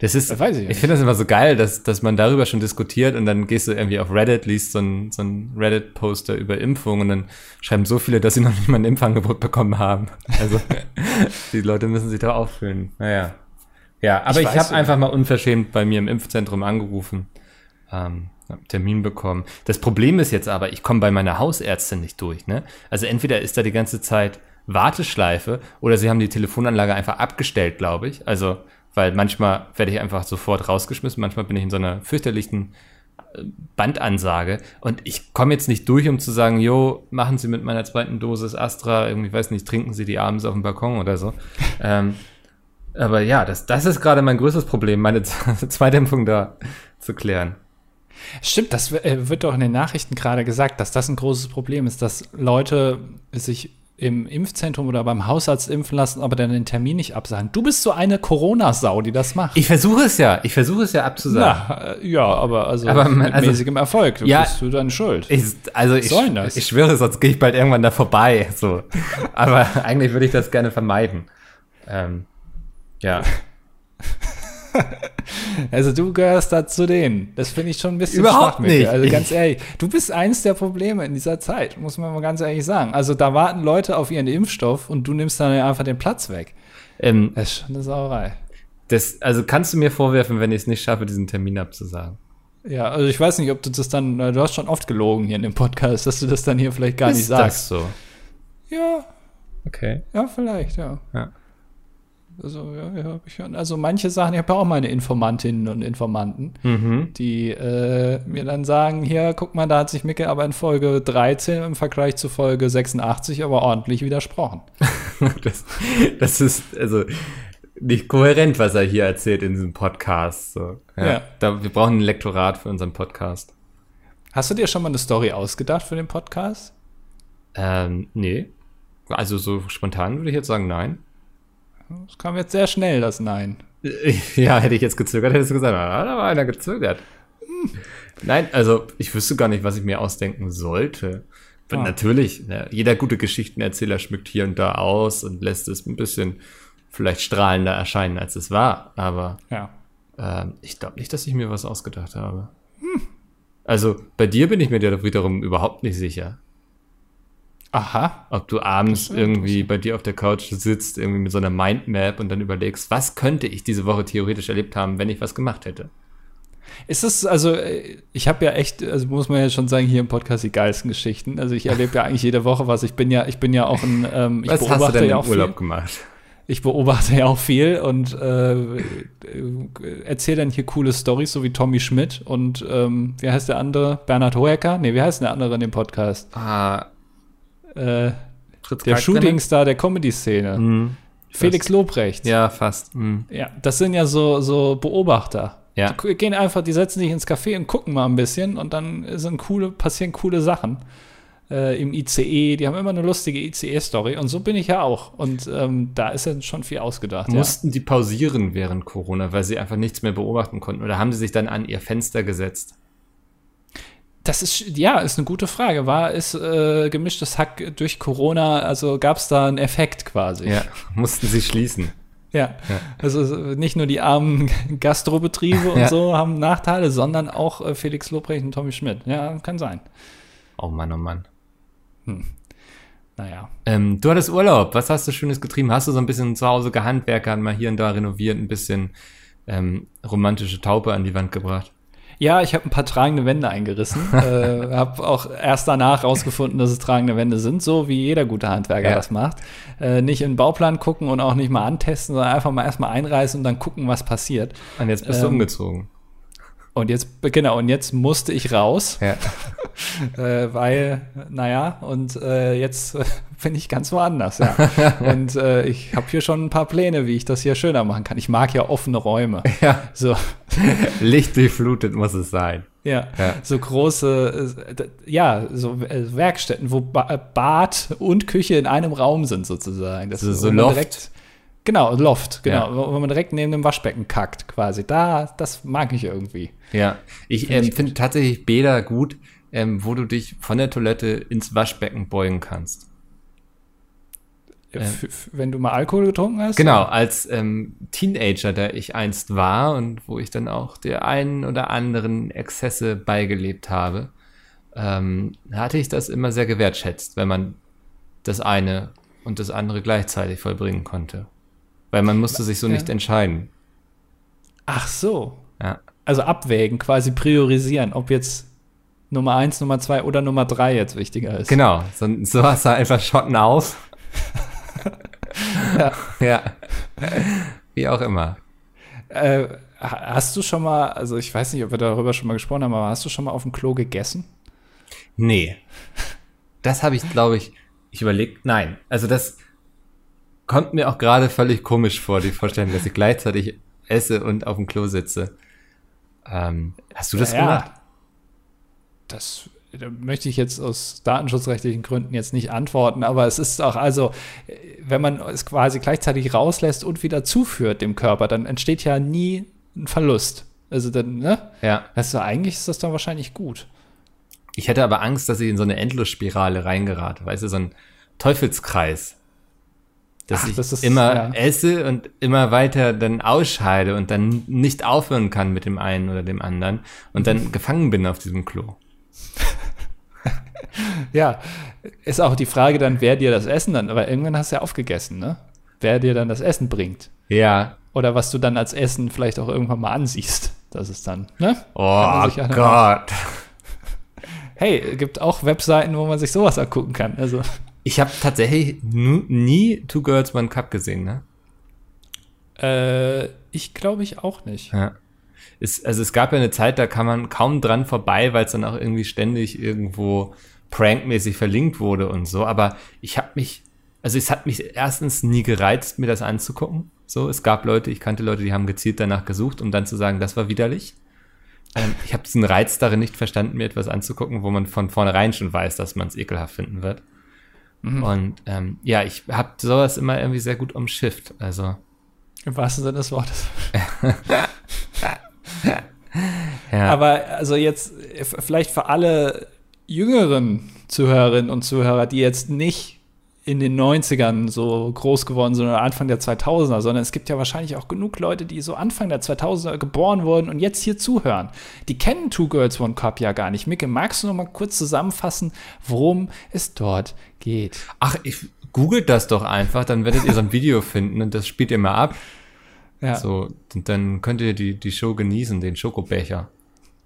Das ist, Das weiß ich ich, finde das immer so geil, dass, dass man darüber schon diskutiert und dann gehst du irgendwie auf Reddit, liest so ein, so ein Reddit-Poster über Impfung und dann schreiben so viele, dass sie noch nicht mal ein Impfangebot bekommen haben. Also, die Leute müssen sich da auffüllen. Naja. Ja, aber Ich ich, habe ja. einfach mal unverschämt bei mir im Impfzentrum angerufen, ähm, Termin bekommen. Das Problem ist jetzt aber, ich komme bei meiner Hausärztin nicht durch. Ne? Also entweder ist da die ganze Zeit Warteschleife oder sie haben die Telefonanlage einfach abgestellt, glaube ich. Also, weil manchmal werde ich einfach sofort rausgeschmissen, manchmal bin ich in so einer fürchterlichen äh, Bandansage und ich komme jetzt nicht durch, um zu sagen, jo, machen Sie mit meiner zweiten Dosis Astra, irgendwie, weiß nicht, trinken Sie die abends auf dem Balkon oder so. ähm, aber ja, das, das ist gerade mein größtes Problem, meine zweite Impfung da zu klären. Stimmt, das äh, wird doch in den Nachrichten gerade gesagt, dass das ein großes Problem ist, dass Leute sich im Impfzentrum oder beim Hausarzt impfen lassen, aber dann den Termin nicht absagen. Du bist so eine Corona-Sau, die das macht. Ich versuche es ja, ich versuche es ja abzusagen. Na, äh, ja, aber also Aber, mit also- mäßigem Erfolg. Du Ja. bist du deine Schuld. Ich, also ich, das? ich schwöre, sonst gehe ich bald irgendwann da vorbei. So. Aber eigentlich würde ich das gerne vermeiden. Ähm, ja. Also du gehörst da zu denen. Das finde ich schon ein bisschen Überhaupt schwach mit nicht. dir. Also ganz ehrlich, du bist eins der Probleme in dieser Zeit, muss man mal ganz ehrlich sagen. Also da warten Leute auf ihren Impfstoff und du nimmst dann einfach den Platz weg. Ähm, Das ist schon eine Sauerei. das, also kannst du mir vorwerfen, wenn ich es nicht schaffe, diesen Termin abzusagen? Ja, also ich weiß nicht, ob du das dann, du hast schon oft gelogen hier in dem Podcast, dass du das dann hier vielleicht gar nicht Ist sagst. das so? Ja, Okay. ja, vielleicht, ja. Ja. Also, ja, ja, hab ich schon. Also manche Sachen, ich habe ja auch meine Informantinnen und Informanten, Mhm. die äh, mir dann sagen, hier, guck mal, da hat sich Micke aber in Folge 13 im Vergleich zu Folge 86 aber ordentlich widersprochen. Das, das ist also nicht kohärent, was er hier erzählt in diesem Podcast. So. Ja. Ja. Da, wir brauchen ein Lektorat für unseren Podcast. Hast du dir schon mal eine Story ausgedacht für den Podcast? Ähm, nee. Also so spontan würde ich jetzt sagen, nein. Das kam jetzt sehr schnell, das Nein. Ja, hätte ich jetzt gezögert, hättest du gesagt, ah, da war einer gezögert. Nein, also ich wüsste gar nicht, was ich mir ausdenken sollte. Ah. Natürlich, ne, jeder gute Geschichtenerzähler schmückt hier und da aus und lässt es ein bisschen vielleicht strahlender erscheinen, als es war. Aber Ja. ähm, ich glaube nicht, dass ich mir was ausgedacht habe. Also bei dir bin ich mir ja wiederum überhaupt nicht sicher. Aha. Ob du abends irgendwie bei dir auf der Couch sitzt, irgendwie mit so einer Mindmap und dann überlegst, was könnte ich diese Woche theoretisch erlebt haben, wenn ich was gemacht hätte. Ist es, also, äh, ich habe ja echt, also muss man ja schon sagen, hier im Podcast die geilsten Geschichten. Also ich erlebe ja eigentlich jede Woche was. Ich bin ja, ich bin ja auch ein, ähm, ich was hast du denn ja im auch Urlaub viel. gemacht? Ich beobachte ja auch viel und äh, äh, erzähle dann hier coole Stories, so wie Tommy Schmidt und ähm, wie heißt der andere? Bernhard Hoeker? Nee, wie heißt der andere in dem Podcast? Ah, Äh, der? Shootingstar der Comedy-Szene. Mhm. Felix Lobrecht. Ja, fast. Hm. Ja, das sind ja so, so Beobachter. Ja. Die gehen einfach, die setzen sich ins Café und gucken mal ein bisschen und dann sind coole, passieren coole Sachen. Äh, Im ICE, die haben immer eine lustige ICE-Story und so bin ich ja auch. Und ähm, da ist ja schon viel ausgedacht. ja. Mussten die pausieren während Corona, weil sie einfach nichts mehr beobachten konnten? Oder haben sie sich dann an ihr Fenster gesetzt? Das ist, ja, ist eine gute Frage. War es äh, gemischtes Hack durch Corona, also gab es da einen Effekt quasi? Ja, mussten sie schließen. Ja. Also nicht nur die armen Gastrobetriebe und Ja. so haben Nachteile, sondern auch äh, Felix Lobrecht und Tommy Schmidt. Ja, kann sein. Oh Mann, oh Mann. Naja. Ähm, du hattest Urlaub. Was hast du Schönes getrieben? Hast du so ein bisschen zu Hause gehandwerkert, mal hier und da renoviert, ein bisschen ähm, romantische Taupe an die Wand gebracht? Ja, ich habe ein paar tragende Wände eingerissen. äh, habe auch erst danach rausgefunden, dass es tragende Wände sind, so wie jeder gute Handwerker Ja. das macht. Äh, nicht in den Bauplan gucken und auch nicht mal antesten, sondern einfach mal erstmal einreißen und dann gucken, was passiert. Und jetzt bist du Ähm, umgezogen. Und jetzt, genau, und jetzt musste ich raus, Ja. äh, weil, naja, und äh, jetzt äh, bin ich ganz woanders, ja. und äh, ich habe hier schon ein paar Pläne, wie ich das hier schöner machen kann. Ich mag ja offene Räume. ja. So, Licht durchflutet muss es sein. ja, Ja. so große, äh, ja, so äh, Werkstätten, wo ba äh, Bad und Küche in einem Raum sind sozusagen. Das So- ist so Loft. Direkt, genau, Loft, genau, Ja. wo, man direkt neben dem Waschbecken kackt quasi. Da, das mag ich irgendwie. Ja, ich ich ähm, finde tatsächlich Bäder gut, ähm, wo du dich von der Toilette ins Waschbecken beugen kannst. F- Wenn du mal Alkohol getrunken hast? Genau, als ähm, Teenager, der ich einst war und wo ich dann auch der einen oder anderen Exzesse beigelebt habe, ähm, hatte ich das immer sehr gewertschätzt, wenn man das eine und das andere gleichzeitig vollbringen konnte. Weil man musste sich so Ja. nicht entscheiden. Ach so. Ja. Also abwägen, quasi priorisieren, ob jetzt Nummer eins, Nummer zwei oder Nummer drei jetzt wichtiger ist. Genau, so, so hast du einfach Schotten auf. Ja. ja. Wie auch immer. Äh, ha- hast du schon mal, also ich weiß nicht, ob wir darüber schon mal gesprochen haben, aber hast du schon mal auf dem Klo gegessen? Nee. Das habe ich, glaube ich, ich überlegt, nein. Also das kommt mir auch gerade völlig komisch vor, die Vorstellung, dass ich gleichzeitig esse und auf dem Klo sitze. Ähm, hast du das Ja, gemacht? Das da möchte ich jetzt aus datenschutzrechtlichen Gründen jetzt nicht antworten, aber es ist auch, also, wenn man es quasi gleichzeitig rauslässt und wieder zuführt dem Körper, dann entsteht ja nie ein Verlust. Also dann, ne? Ja. Also eigentlich ist das dann wahrscheinlich gut. Ich hätte aber Angst, dass ich in so eine Endlosspirale reingerate. Weißt du, so ein Teufelskreis. Dass Ach, ich das ist- immer ja. esse und immer weiter dann ausscheide und dann nicht aufhören kann mit dem einen oder dem anderen und dann gefangen bin auf diesem Klo. Ja, ist auch die Frage dann, wer dir das Essen dann, aber irgendwann hast du ja aufgegessen, ne? Wer dir dann das Essen bringt. Ja. Oder was du dann als Essen vielleicht auch irgendwann mal ansiehst. Das ist dann, ne? Oh Gott. Hey, gibt auch Webseiten, wo man sich sowas angucken kann. Also, Ich habe tatsächlich nie Two Girls One Cup gesehen, ne? äh, ich glaube ich auch nicht. Ja. Es, also es gab ja eine Zeit, da kann man kaum dran vorbei, weil es dann auch irgendwie ständig irgendwo prankmäßig verlinkt wurde und so. Aber ich habe mich, also es hat mich erstens nie gereizt, mir das anzugucken. So, es gab Leute, ich kannte Leute, die haben gezielt danach gesucht, um dann zu sagen, das war widerlich. Ähm, ich habe diesen Reiz darin nicht verstanden, mir etwas anzugucken, wo man von vornherein schon weiß, dass man es ekelhaft finden wird. Und ähm, ja, ich habe sowas immer irgendwie sehr gut umschifft. Also Im wahrsten Sinne des Wortes. ja, Aber also jetzt äh, vielleicht für alle jüngeren Zuhörerinnen und Zuhörer, die jetzt nicht in den 90ern so groß geworden sind oder Anfang der 2000er, sondern es gibt ja wahrscheinlich auch genug Leute, die so Anfang der 2000er geboren wurden und jetzt hier zuhören. Die kennen Two Girls One Cup ja gar nicht. Micke, magst du noch mal kurz zusammenfassen, worum es dort geht? Ach, ich googelt das doch einfach, dann werdet ihr so ein Video finden und das spielt ihr mal ab. Ja. So, dann könnt ihr die, die Show genießen, den Schokobecher.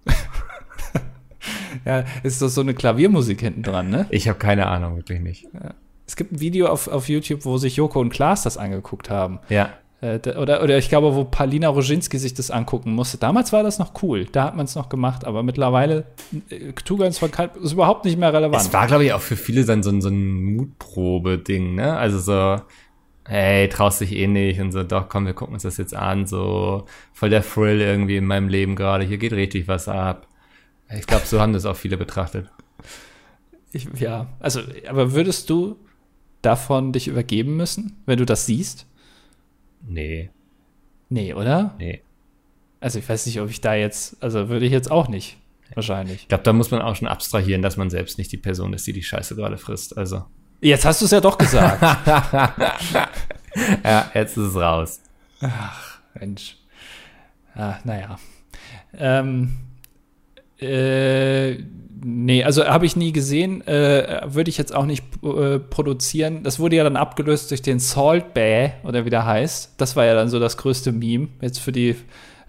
Ja, ist das so eine Klaviermusik hinten dran, ne? Ich habe keine Ahnung, wirklich nicht. Es gibt ein Video auf, auf YouTube, wo sich Joko und Klaas das angeguckt haben. Ja. Äh, oder, oder ich glaube, wo Palina Roginski sich das angucken musste. Damals war das noch cool, da hat man es noch gemacht, aber mittlerweile äh, Girls One Cup ist überhaupt nicht mehr relevant. Es war, glaube ich, auch für viele dann so ein, so ein Mutprobe-Ding, ne? Also so, hey, traust dich eh nicht und so, doch, komm, wir gucken uns das jetzt an, so voll der Thrill irgendwie in meinem Leben gerade, hier geht richtig was ab. Ich glaube, so haben das auch viele betrachtet. Ich, ja, also, aber würdest du davon dich übergeben müssen, wenn du das siehst? Nee, Nee, oder? nee. Also ich weiß nicht, ob ich da jetzt, also würde ich jetzt auch nicht, wahrscheinlich. Ich glaube, da muss man auch schon abstrahieren, dass man selbst nicht die Person ist, die die Scheiße gerade frisst. Also, Jetzt hast du es ja doch gesagt. ja, jetzt ist es raus. Mensch. Ah, naja. Ähm, äh, nee, also habe ich nie gesehen, äh, würde ich jetzt auch nicht äh, produzieren. Das wurde ja dann abgelöst durch den Salt Bay, oder wie der heißt. Das war ja dann so das größte Meme. Jetzt für die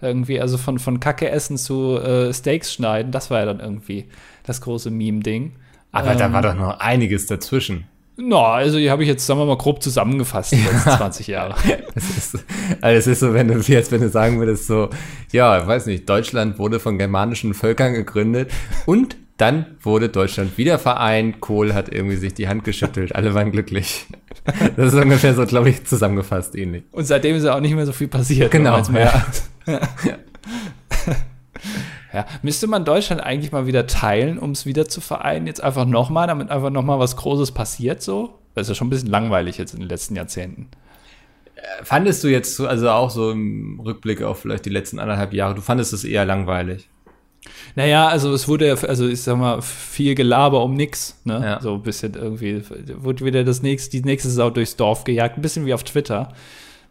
irgendwie, also von, von Kacke essen zu äh, Steaks schneiden, das war ja dann irgendwie das große Meme-Ding. Aber da Ähm, war doch noch einiges dazwischen. Na, also die habe ich jetzt, sagen wir mal, grob zusammengefasst, die letzten 20 Jahre. Es ist, also es ist so, wenn du jetzt, wenn du sagen würdest, so, ja, ich weiß nicht, Deutschland wurde von germanischen Völkern gegründet und dann wurde Deutschland wieder vereint, Kohl hat irgendwie sich die Hand geschüttelt, alle waren glücklich. Das ist ungefähr so, glaube ich, zusammengefasst ähnlich. Und seitdem ist ja auch nicht mehr so viel passiert. Genau, jetzt mal- ja. Müsste man Deutschland eigentlich mal wieder teilen, um es wieder zu vereinen? Jetzt einfach nochmal, damit einfach nochmal was Großes passiert so? Das ist ja schon ein bisschen langweilig jetzt in den letzten Jahrzehnten. Fandest du jetzt, so- also auch so im Rückblick auf vielleicht die letzten anderthalb Jahre, du fandest es eher langweilig? Naja, also es wurde, ja, also ich sag mal, viel Gelaber um nix, ne? Ja. So ein bisschen irgendwie, wurde wieder das nächste, die nächste Sau durchs Dorf gejagt, ein bisschen wie auf Twitter.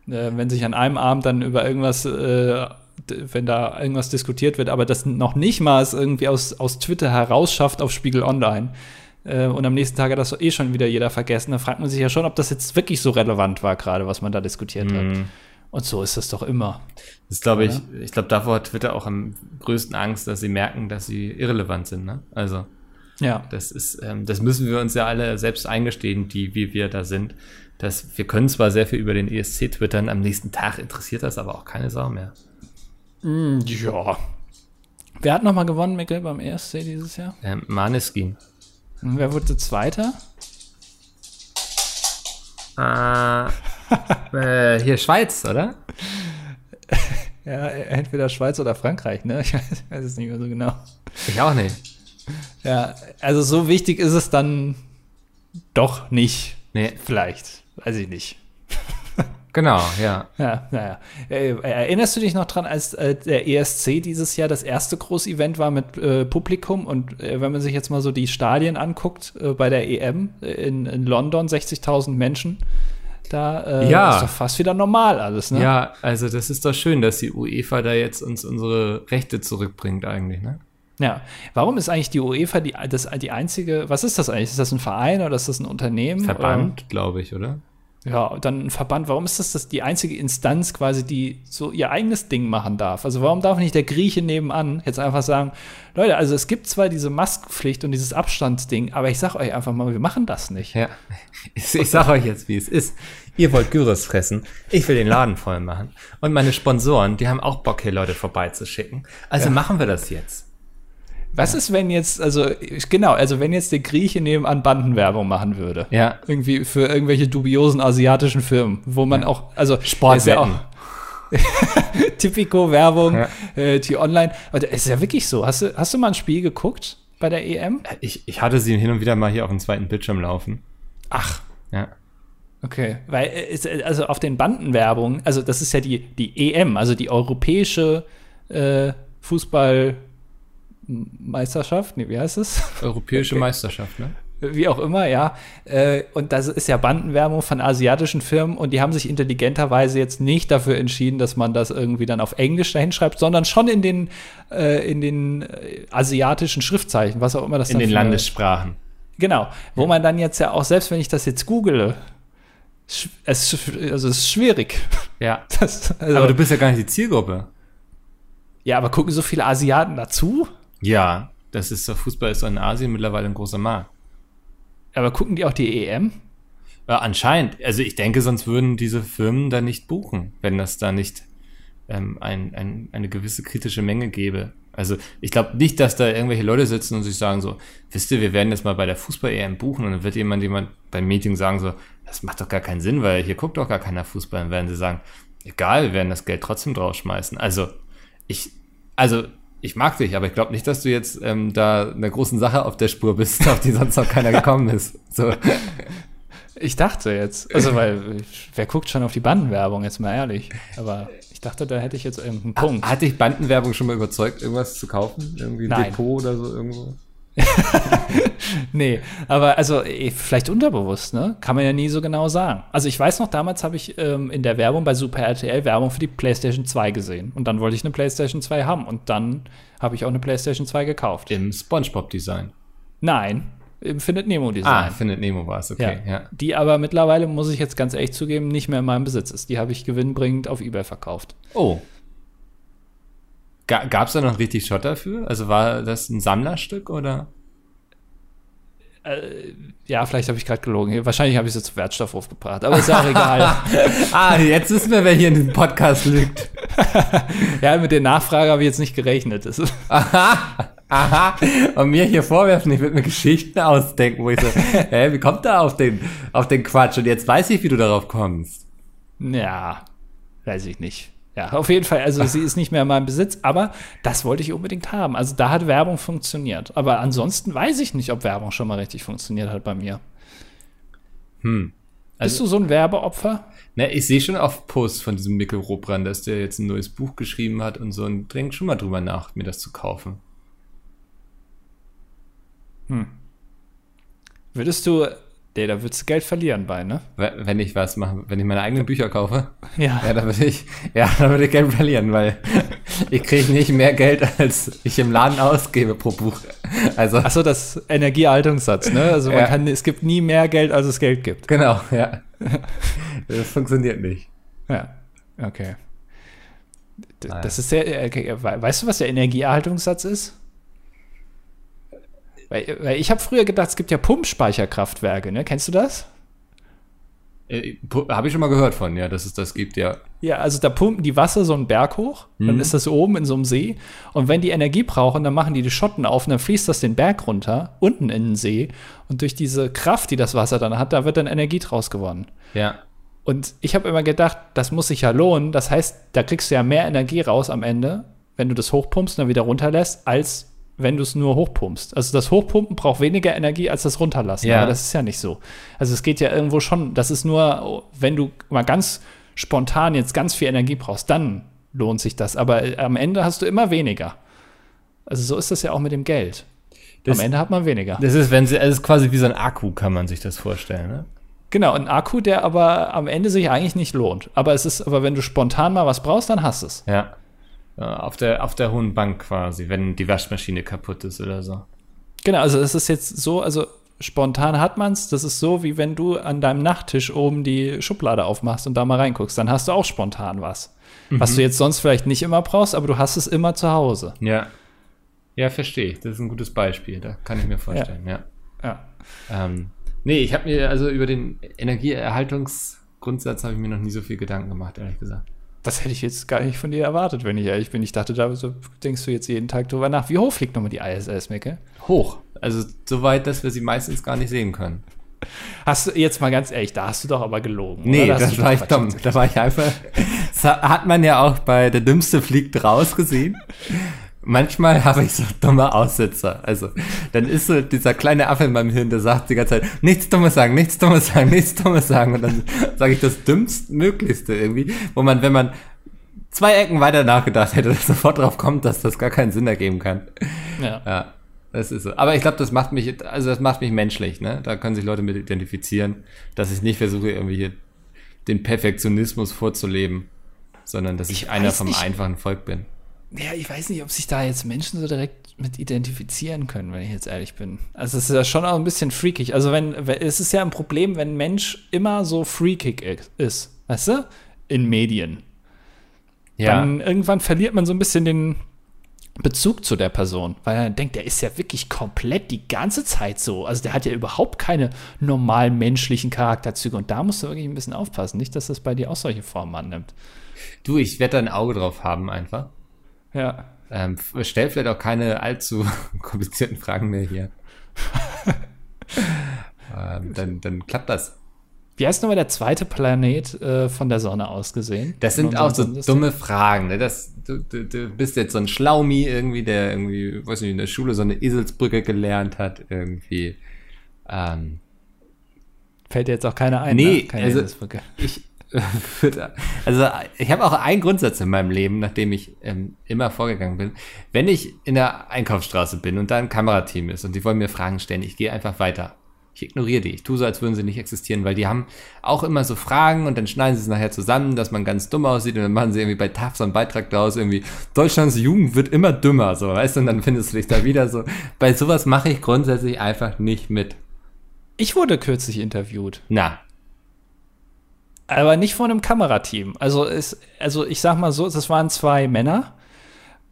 Äh, wenn sich an einem Abend dann über irgendwas, äh, wenn da irgendwas diskutiert wird, aber das noch nicht mal es irgendwie aus, aus Twitter herausschafft auf Spiegel Online. Äh, und am nächsten Tag hat das eh schon wieder jeder vergessen. Da fragt man sich ja schon, ob das jetzt wirklich so relevant war, gerade was man da diskutiert hat. Mhm. Und so ist das doch immer. Das glaube ich, ich glaube, davor hat Twitter auch am größten Angst, dass sie merken, dass sie irrelevant sind, ne? Also. Ja. Das ist, ähm, das müssen wir uns ja alle selbst eingestehen, die, wie wir da sind. Dass wir können zwar sehr viel über den ESC twittern, am nächsten Tag interessiert das aber auch keine Sau mehr. Ja. Wer hat nochmal gewonnen, Mikkel, beim ESC dieses Jahr? Ähm, Maneskin. Und wer wurde Zweiter? Äh, äh, hier Schweiz, oder? Ja, entweder Schweiz oder Frankreich, ne? Ich weiß, ich weiß es nicht mehr so genau. Ich auch nicht. Ja, also so wichtig ist es dann doch nicht. Nee, Vielleicht. Weiß ich nicht. Genau, ja. Ja, naja. Äh, erinnerst du dich noch dran, als äh, der ESC dieses Jahr das erste Großevent war mit äh, Publikum? Und äh, wenn man sich jetzt mal so die Stadien anguckt, äh, bei der EM in, in London, 60.000 Menschen, da äh, Ja. ist doch fast wieder normal alles, ne? Ja, also das ist doch schön, dass die UEFA da jetzt uns unsere Rechte zurückbringt eigentlich, ne? Ja. Warum ist eigentlich die UEFA die, das, die einzige, was ist das eigentlich? Ist das ein Verein oder ist das ein Unternehmen? Verband, glaube ich, oder? Ja, dann ein Verband. Warum ist das, das die einzige Instanz quasi, die so ihr eigenes Ding machen darf? Also warum darf nicht der Grieche nebenan jetzt einfach sagen, Leute, also es gibt zwar diese Maskenpflicht und dieses Abstandsding, aber ich sag euch einfach mal, wir machen das nicht. Ja. Ich, ich sag euch jetzt, wie es ist. Ihr wollt Gyros fressen. Ich will den Laden voll machen. Und meine Sponsoren, die haben auch Bock, hier Leute vorbeizuschicken. Also machen wir das jetzt. Was ist, wenn jetzt, also genau, also wenn jetzt der Grieche nebenan Bandenwerbung machen würde? Ja. Irgendwie für irgendwelche dubiosen asiatischen Firmen, wo man auch, also Sportwetten. ist ja auch Tipico-Werbung, Ja. äh, die online. Aber das ist ja wirklich so. Hast du, hast du mal ein Spiel geguckt bei der EM? Ich, ich hatte sie hin und wieder mal hier auf dem zweiten Bildschirm laufen. Ach, Ja. okay. Weil, äh, äh, also auf den Bandenwerbungen, also das ist ja die, die EM, also die europäische äh, Fußballmeisterschaft, nee, wie heißt es? Europäische Okay. Meisterschaft, ne? Wie auch immer, ja. Äh, und das ist ja Bandenwerbung von asiatischen Firmen und die haben sich intelligenterweise jetzt nicht dafür entschieden, dass man das irgendwie dann auf Englisch dahin schreibt, sondern schon in den, äh, in den äh, asiatischen Schriftzeichen, was auch immer das In dann den Landessprachen. Genau, wo man dann jetzt ja auch, selbst wenn ich das jetzt google, es, also es ist schwierig. Ja. Das, also, Aber du bist ja gar nicht die Zielgruppe. ja, aber gucken so viele Asiaten dazu? Ja. Das ist Fußball ist in Asien mittlerweile ein großer Markt. Aber gucken die auch die EM? Ja, anscheinend. Also ich denke, sonst würden diese Firmen da nicht buchen, wenn das da nicht ähm, ein, ein, eine gewisse kritische Menge gäbe. Also ich glaube nicht, dass da irgendwelche Leute sitzen und sich sagen so, wisst ihr, wir werden jetzt mal bei der Fußball-EM buchen und dann wird jemand jemand beim Meeting sagen so, das macht doch gar keinen Sinn, weil hier guckt doch gar keiner Fußball. Dann werden sie sagen, egal, wir werden das Geld trotzdem draufschmeißen. Also, ich, also, ich mag dich, aber ich glaube nicht, dass du jetzt ähm, da einer großen Sache auf der Spur bist, auf die sonst noch keiner gekommen ist. So. Ich dachte jetzt, also weil, wer guckt schon auf die Bandenwerbung, jetzt mal ehrlich. Aber ich dachte, da hätte ich jetzt irgendeinen Punkt. Hat dich Bandenwerbung schon mal überzeugt, irgendwas zu kaufen? Irgendwie ein Nein. Depot oder so irgendwo? Nee, aber also eh, vielleicht unterbewusst, ne? Kann man ja nie so genau sagen. Also ich weiß noch, damals habe ich ähm, in der Werbung bei Super RTL Werbung für die PlayStation 2 gesehen. Und dann wollte ich eine PlayStation 2 haben. Und dann habe ich auch eine PlayStation 2 gekauft. Im Spongebob-Design. Nein, im Findet Nemo Ah, findet Nemo war es, okay. Ja. Die aber mittlerweile, muss ich jetzt ganz ehrlich zugeben, nicht mehr in meinem Besitz ist. Die habe ich gewinnbringend auf Ebay verkauft. Oh. Ga Gab es da noch richtig Shot dafür? Also war das ein Sammlerstück oder? Ja, vielleicht habe ich gerade gelogen. Wahrscheinlich habe ich sie zu Wertstoffhof gebracht, aber ist ja auch egal. ah, jetzt wissen wir, wer hier in diesem Podcast lügt. Ja, mit der Nachfrage habe ich jetzt nicht gerechnet. Aha, aha. Und mir hier vorwerfen, ich würde mir Geschichten ausdenken, wo ich so, hä, wie kommt da auf den, auf den Quatsch? Und jetzt weiß ich, wie du darauf kommst. Ja, weiß ich nicht. Ja, auf jeden Fall. Also sie ist nicht mehr in meinem Besitz, aber das wollte ich unbedingt haben. Also da hat Werbung funktioniert. Aber ansonsten weiß ich nicht, ob Werbung schon mal richtig funktioniert hat bei mir. Hm. Bist Also- du so ein Werbeopfer? Ne, ich sehe schon auf Posts von diesem Mikkel Robrand, dass der jetzt ein neues Buch geschrieben hat und so und denk schon mal drüber nach, mir das zu kaufen. Würdest du, nee, da würdest du Geld verlieren bei, ne? We- Wenn ich was mache, wenn ich meine eigenen Bücher kaufe, Ja. ja, da würde ich, ja, da würde ich Geld verlieren, weil ich kriege nicht mehr Geld, als ich im Laden ausgebe pro Buch. Also, Achso, das Energieerhaltungssatz, ne? Also man Ja. kann, es gibt nie mehr Geld, als es Geld gibt. genau, ja. Das funktioniert nicht. Ja, okay. D- Naja. Das ist sehr, äh, okay, we- weißt du, was der Energieerhaltungssatz ist? Weil, weil ich habe früher gedacht, es gibt ja Pumpspeicherkraftwerke, ne? Kennst du das? Äh, Habe ich schon mal gehört von, ja, dass es das gibt, ja. Ja, also da pumpen die Wasser so einen Berg hoch, dann ist das oben in so einem See und wenn die Energie brauchen, dann machen die die Schotten auf und dann fließt das den Berg runter, unten in den See und durch diese Kraft, die das Wasser dann hat, da wird dann Energie draus gewonnen. Ja. Und ich habe immer gedacht, das muss sich ja lohnen. Das heißt, da kriegst du ja mehr Energie raus am Ende, wenn du das hochpumpst und dann wieder runterlässt, als wenn du es nur hochpumpst. Also das Hochpumpen braucht weniger Energie als das Runterlassen. Ja. Aber das ist ja nicht so. Also es geht ja irgendwo schon, das ist nur, wenn du mal ganz spontan jetzt ganz viel Energie brauchst, dann lohnt sich das. Aber äh, am Ende hast du immer weniger. Also so ist das ja auch mit dem Geld. Das- am Ende hat man weniger. Das ist, wenn sie, es ist quasi wie so ein Akku, kann man sich das vorstellen, ne? Genau, ein Akku, der aber am Ende sich eigentlich nicht lohnt. Aber es ist, aber wenn du spontan mal was brauchst, dann hast du es. Ja. Ja, Auf der, auf der hohen Bank quasi, wenn die Waschmaschine kaputt ist oder so. Genau, also es ist jetzt so, also spontan hat man's. Das ist so, wie wenn du an deinem Nachttisch oben die Schublade aufmachst und da mal reinguckst. Dann hast du auch spontan was. Was du jetzt sonst vielleicht nicht immer brauchst, aber du hast es immer zu Hause. Ja. Ja, verstehe ich. Das ist ein gutes Beispiel. Da kann ich mir vorstellen, ja. Ja. Ähm, nee, ich habe mir also über den Energieerhaltungsgrundsatz habe ich mir noch nie so viel Gedanken gemacht, ehrlich gesagt. Das hätte ich jetzt gar nicht von dir erwartet, wenn ich ehrlich bin. Ich dachte, da so denkst du jetzt jeden Tag drüber nach. Wie hoch fliegt nochmal die ISS, Micke? Hoch. Also so weit, dass wir sie meistens gar nicht sehen können. Hast du jetzt mal ganz ehrlich, da hast du doch aber gelogen. Nee, das war ich dumm. Da war ich einfach. Das hat man ja auch bei Der Dümmste fliegt raus gesehen. Manchmal habe ich so dumme Aussetzer. Also, dann ist so dieser kleine Affe in meinem Hirn, der sagt die ganze Zeit, nichts Dummes sagen, nichts Dummes sagen, nichts Dummes sagen. Und dann sage ich das Dümmstmöglichste irgendwie, wo man, wenn man zwei Ecken weiter nachgedacht hätte, sofort drauf kommt, dass das gar keinen Sinn ergeben kann. Ja. Ja, das ist so. Aber ich glaube, das macht mich, also das macht mich menschlich, ne? Da können sich Leute mit identifizieren, dass ich nicht versuche, irgendwie hier den Perfektionismus vorzuleben, sondern dass ich, Ich einer vom nicht. einfachen Volk bin. Ja, ich weiß nicht, ob sich da jetzt Menschen so direkt mit identifizieren können, wenn ich jetzt ehrlich bin. Also es ist ja schon auch ein bisschen freakig. Also wenn, es ist ja ein Problem, wenn ein Mensch immer so freakig ist, weißt du? In Medien. Dann irgendwann verliert man so ein bisschen den Bezug zu der Person, weil er denkt, der ist ja wirklich komplett die ganze Zeit so. Also der hat ja überhaupt keine normalen menschlichen Charakterzüge und da musst du wirklich ein bisschen aufpassen, nicht, dass das bei dir auch solche Formen annimmt. Du, ich werde da ein Auge drauf haben einfach. Ja. Ähm, stell vielleicht auch keine allzu komplizierten Fragen mehr hier. ähm, dann, dann klappt das. Wie heißt nochmal der zweite Planet äh, von der Sonne aus gesehen? Das In sind auch so Sonnensystem? dumme Fragen. Ne? Das, du, du, du bist jetzt so ein Schlaumi irgendwie, der irgendwie, weiß nicht, in der Schule so eine Eselsbrücke gelernt hat, irgendwie. Ähm, Fällt dir jetzt auch keiner ein. Nee, ne? Keine also- Eselsbrücke. ich also ich habe auch einen Grundsatz in meinem Leben, nachdem ich ähm, immer vorgegangen bin. Wenn ich in der Einkaufsstraße bin und da ein Kamerateam ist und die wollen mir Fragen stellen, ich gehe einfach weiter. Ich ignoriere die. Ich tue so, als würden sie nicht existieren, weil die haben auch immer so Fragen und dann schneiden sie es nachher zusammen, dass man ganz dumm aussieht und dann machen sie irgendwie bei TAF so einen Beitrag daraus, irgendwie Deutschlands Jugend wird immer dümmer, so, weißt du, und dann findest du dich da wieder so. Bei sowas mache ich grundsätzlich einfach nicht mit. Ich wurde kürzlich interviewt, Na, aber nicht von einem Kamerateam. Also, es, also ich sag mal so, das waren zwei Männer.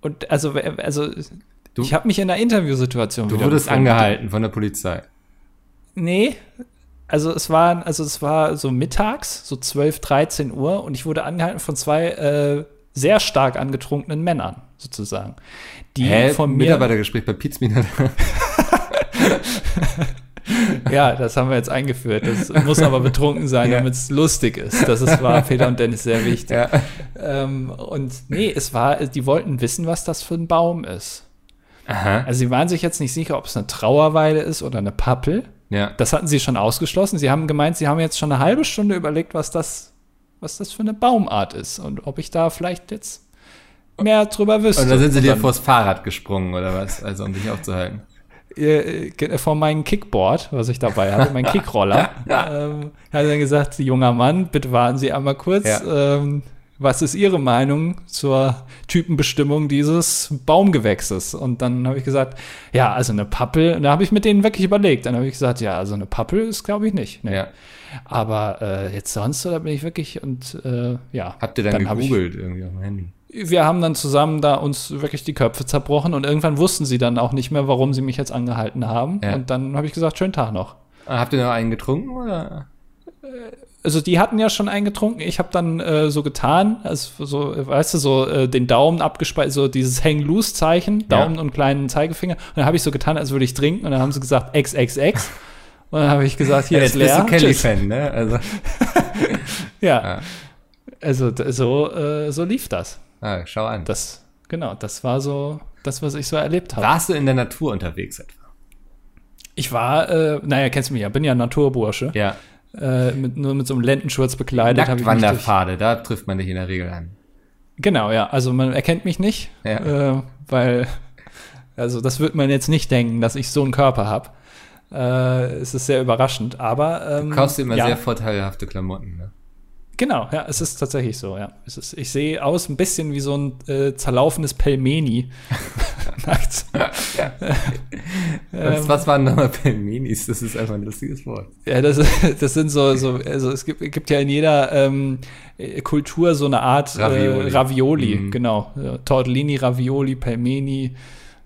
Und also, also Du- ich habe mich in einer Interviewsituation du wurdest angehalten von der Polizei. Nee. Also es war, also es war so mittags, so 12, 13 Uhr und ich wurde angehalten von zwei äh, sehr stark angetrunkenen Männern, sozusagen. Die Hä? von mir. Mitarbeitergespräch bei Pizmina. Ja, das haben wir jetzt eingeführt. Das muss aber betrunken sein, Ja. damit es lustig ist. Das ist, war Peter und Dennis sehr wichtig. ja. Ähm, und nee, es war, die wollten wissen, was das für ein Baum ist. Aha. Also sie waren sich jetzt nicht sicher, ob es eine Trauerweide ist oder eine Pappel. Ja. Das hatten sie schon ausgeschlossen. Sie haben gemeint, sie haben jetzt schon eine halbe Stunde überlegt, was das, was das für eine Baumart ist und ob ich da vielleicht jetzt mehr drüber wüsste. Und dann sind sie dir vors Fahrrad gesprungen oder was? Also um dich aufzuhalten. Äh, äh, von meinem Kickboard, was ich dabei hatte, mein Kickroller, ähm, hat er dann gesagt, junger Mann, bitte warten Sie einmal kurz. Ja. Ähm, was ist Ihre Meinung zur Typenbestimmung dieses Baumgewächses? Und dann habe ich gesagt, ja, also eine Pappel, und da habe ich mit denen wirklich überlegt. Dann habe ich gesagt, ja, also eine Pappel ist, glaube ich, nicht. Nee. Ja. Aber äh, jetzt sonst, da bin ich wirklich und äh, ja. Habt ihr dann, ich- gegoogelt irgendwie auf dem Handy? Wir haben dann zusammen da uns wirklich die Köpfe zerbrochen und irgendwann wussten sie dann auch nicht mehr, warum sie mich jetzt angehalten haben. Ja. Und dann habe ich gesagt, schönen Tag noch. Ah, Habt ihr noch einen getrunken oder? Also die hatten ja schon eingetrunken. Ich habe dann äh, so getan, also so, weißt du, so äh, den Daumen abgespeichert, so dieses Hang-Loose-Zeichen, Daumen und kleinen Zeigefinger. Und dann habe ich so getan, als würde ich trinken. Und dann haben sie gesagt, XXX. Und dann habe ich gesagt, hier Ja, ist jetzt bist leer. du Tschüss. Kelly-Fan, ne? Also, Ja. Ja. Also so, äh, so lief das. Ah, schau an. Das, genau, das war so das, was ich so erlebt habe. Warst du in der Natur unterwegs etwa? Ich war, äh, naja, kennst du mich ja, bin ja Naturbursche. Ja. Äh, mit, nur mit so einem Lendenschurz bekleidet. Nacktwanderpfade, da trifft man dich in der Regel an. Genau, ja. Also man erkennt mich nicht, Ja. äh, weil, also das wird man jetzt nicht denken, dass ich so einen Körper habe. Äh, es ist sehr überraschend, aber ähm, Du kaufst immer ja, sehr vorteilhafte Klamotten, ne? Genau, ja, es ist tatsächlich so, ja. Es ist, ich sehe aus ein bisschen wie so ein äh, zerlaufenes Pelmeni nachts. Was, was waren nochmal Pelmenis? Das ist einfach ein lustiges Wort. Ja, das, das sind so, so also es gibt, gibt ja in jeder ähm, äh, Kultur so eine Art Ravioli. äh, Ravioli, Mhm. genau. Ja, Tortellini, Ravioli, Pelmeni,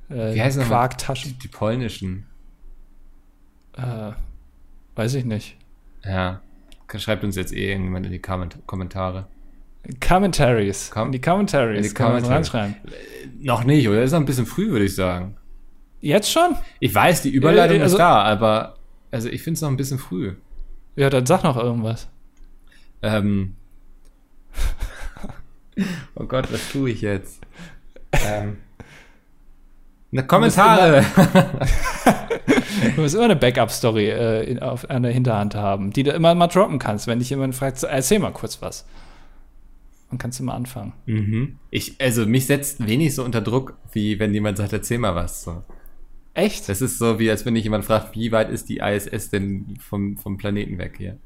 äh, Wie heißen nochmal? Quarktaschen. Die, die polnischen. Äh, weiß ich nicht. Ja. Schreibt uns jetzt eh irgendjemand in die Komment Kommentare. Commentaries. Com- die Commentaries. in die Commentaries. Noch nicht, oder? Ist noch ein bisschen früh, würde ich sagen. Jetzt schon? Ich weiß, die Überleitung Äh, also- ist da, aber also ich finde es noch ein bisschen früh. Ja, dann sag noch irgendwas. Ähm. oh Gott, was tue ich jetzt? ähm. Eine Kommentare. Du musst immer eine Backup-Story äh, in- auf einer Hinterhand haben, die du immer mal droppen kannst, wenn dich jemand fragt, erzähl mal kurz was. Dann kannst du mal anfangen. mhm. Ich, also mich setzt wenig so unter Druck, wie wenn jemand sagt, erzähl mal was. So. Echt? Das ist so, wie als wenn dich jemand fragt, wie weit ist die ISS denn vom, vom Planeten weg hier?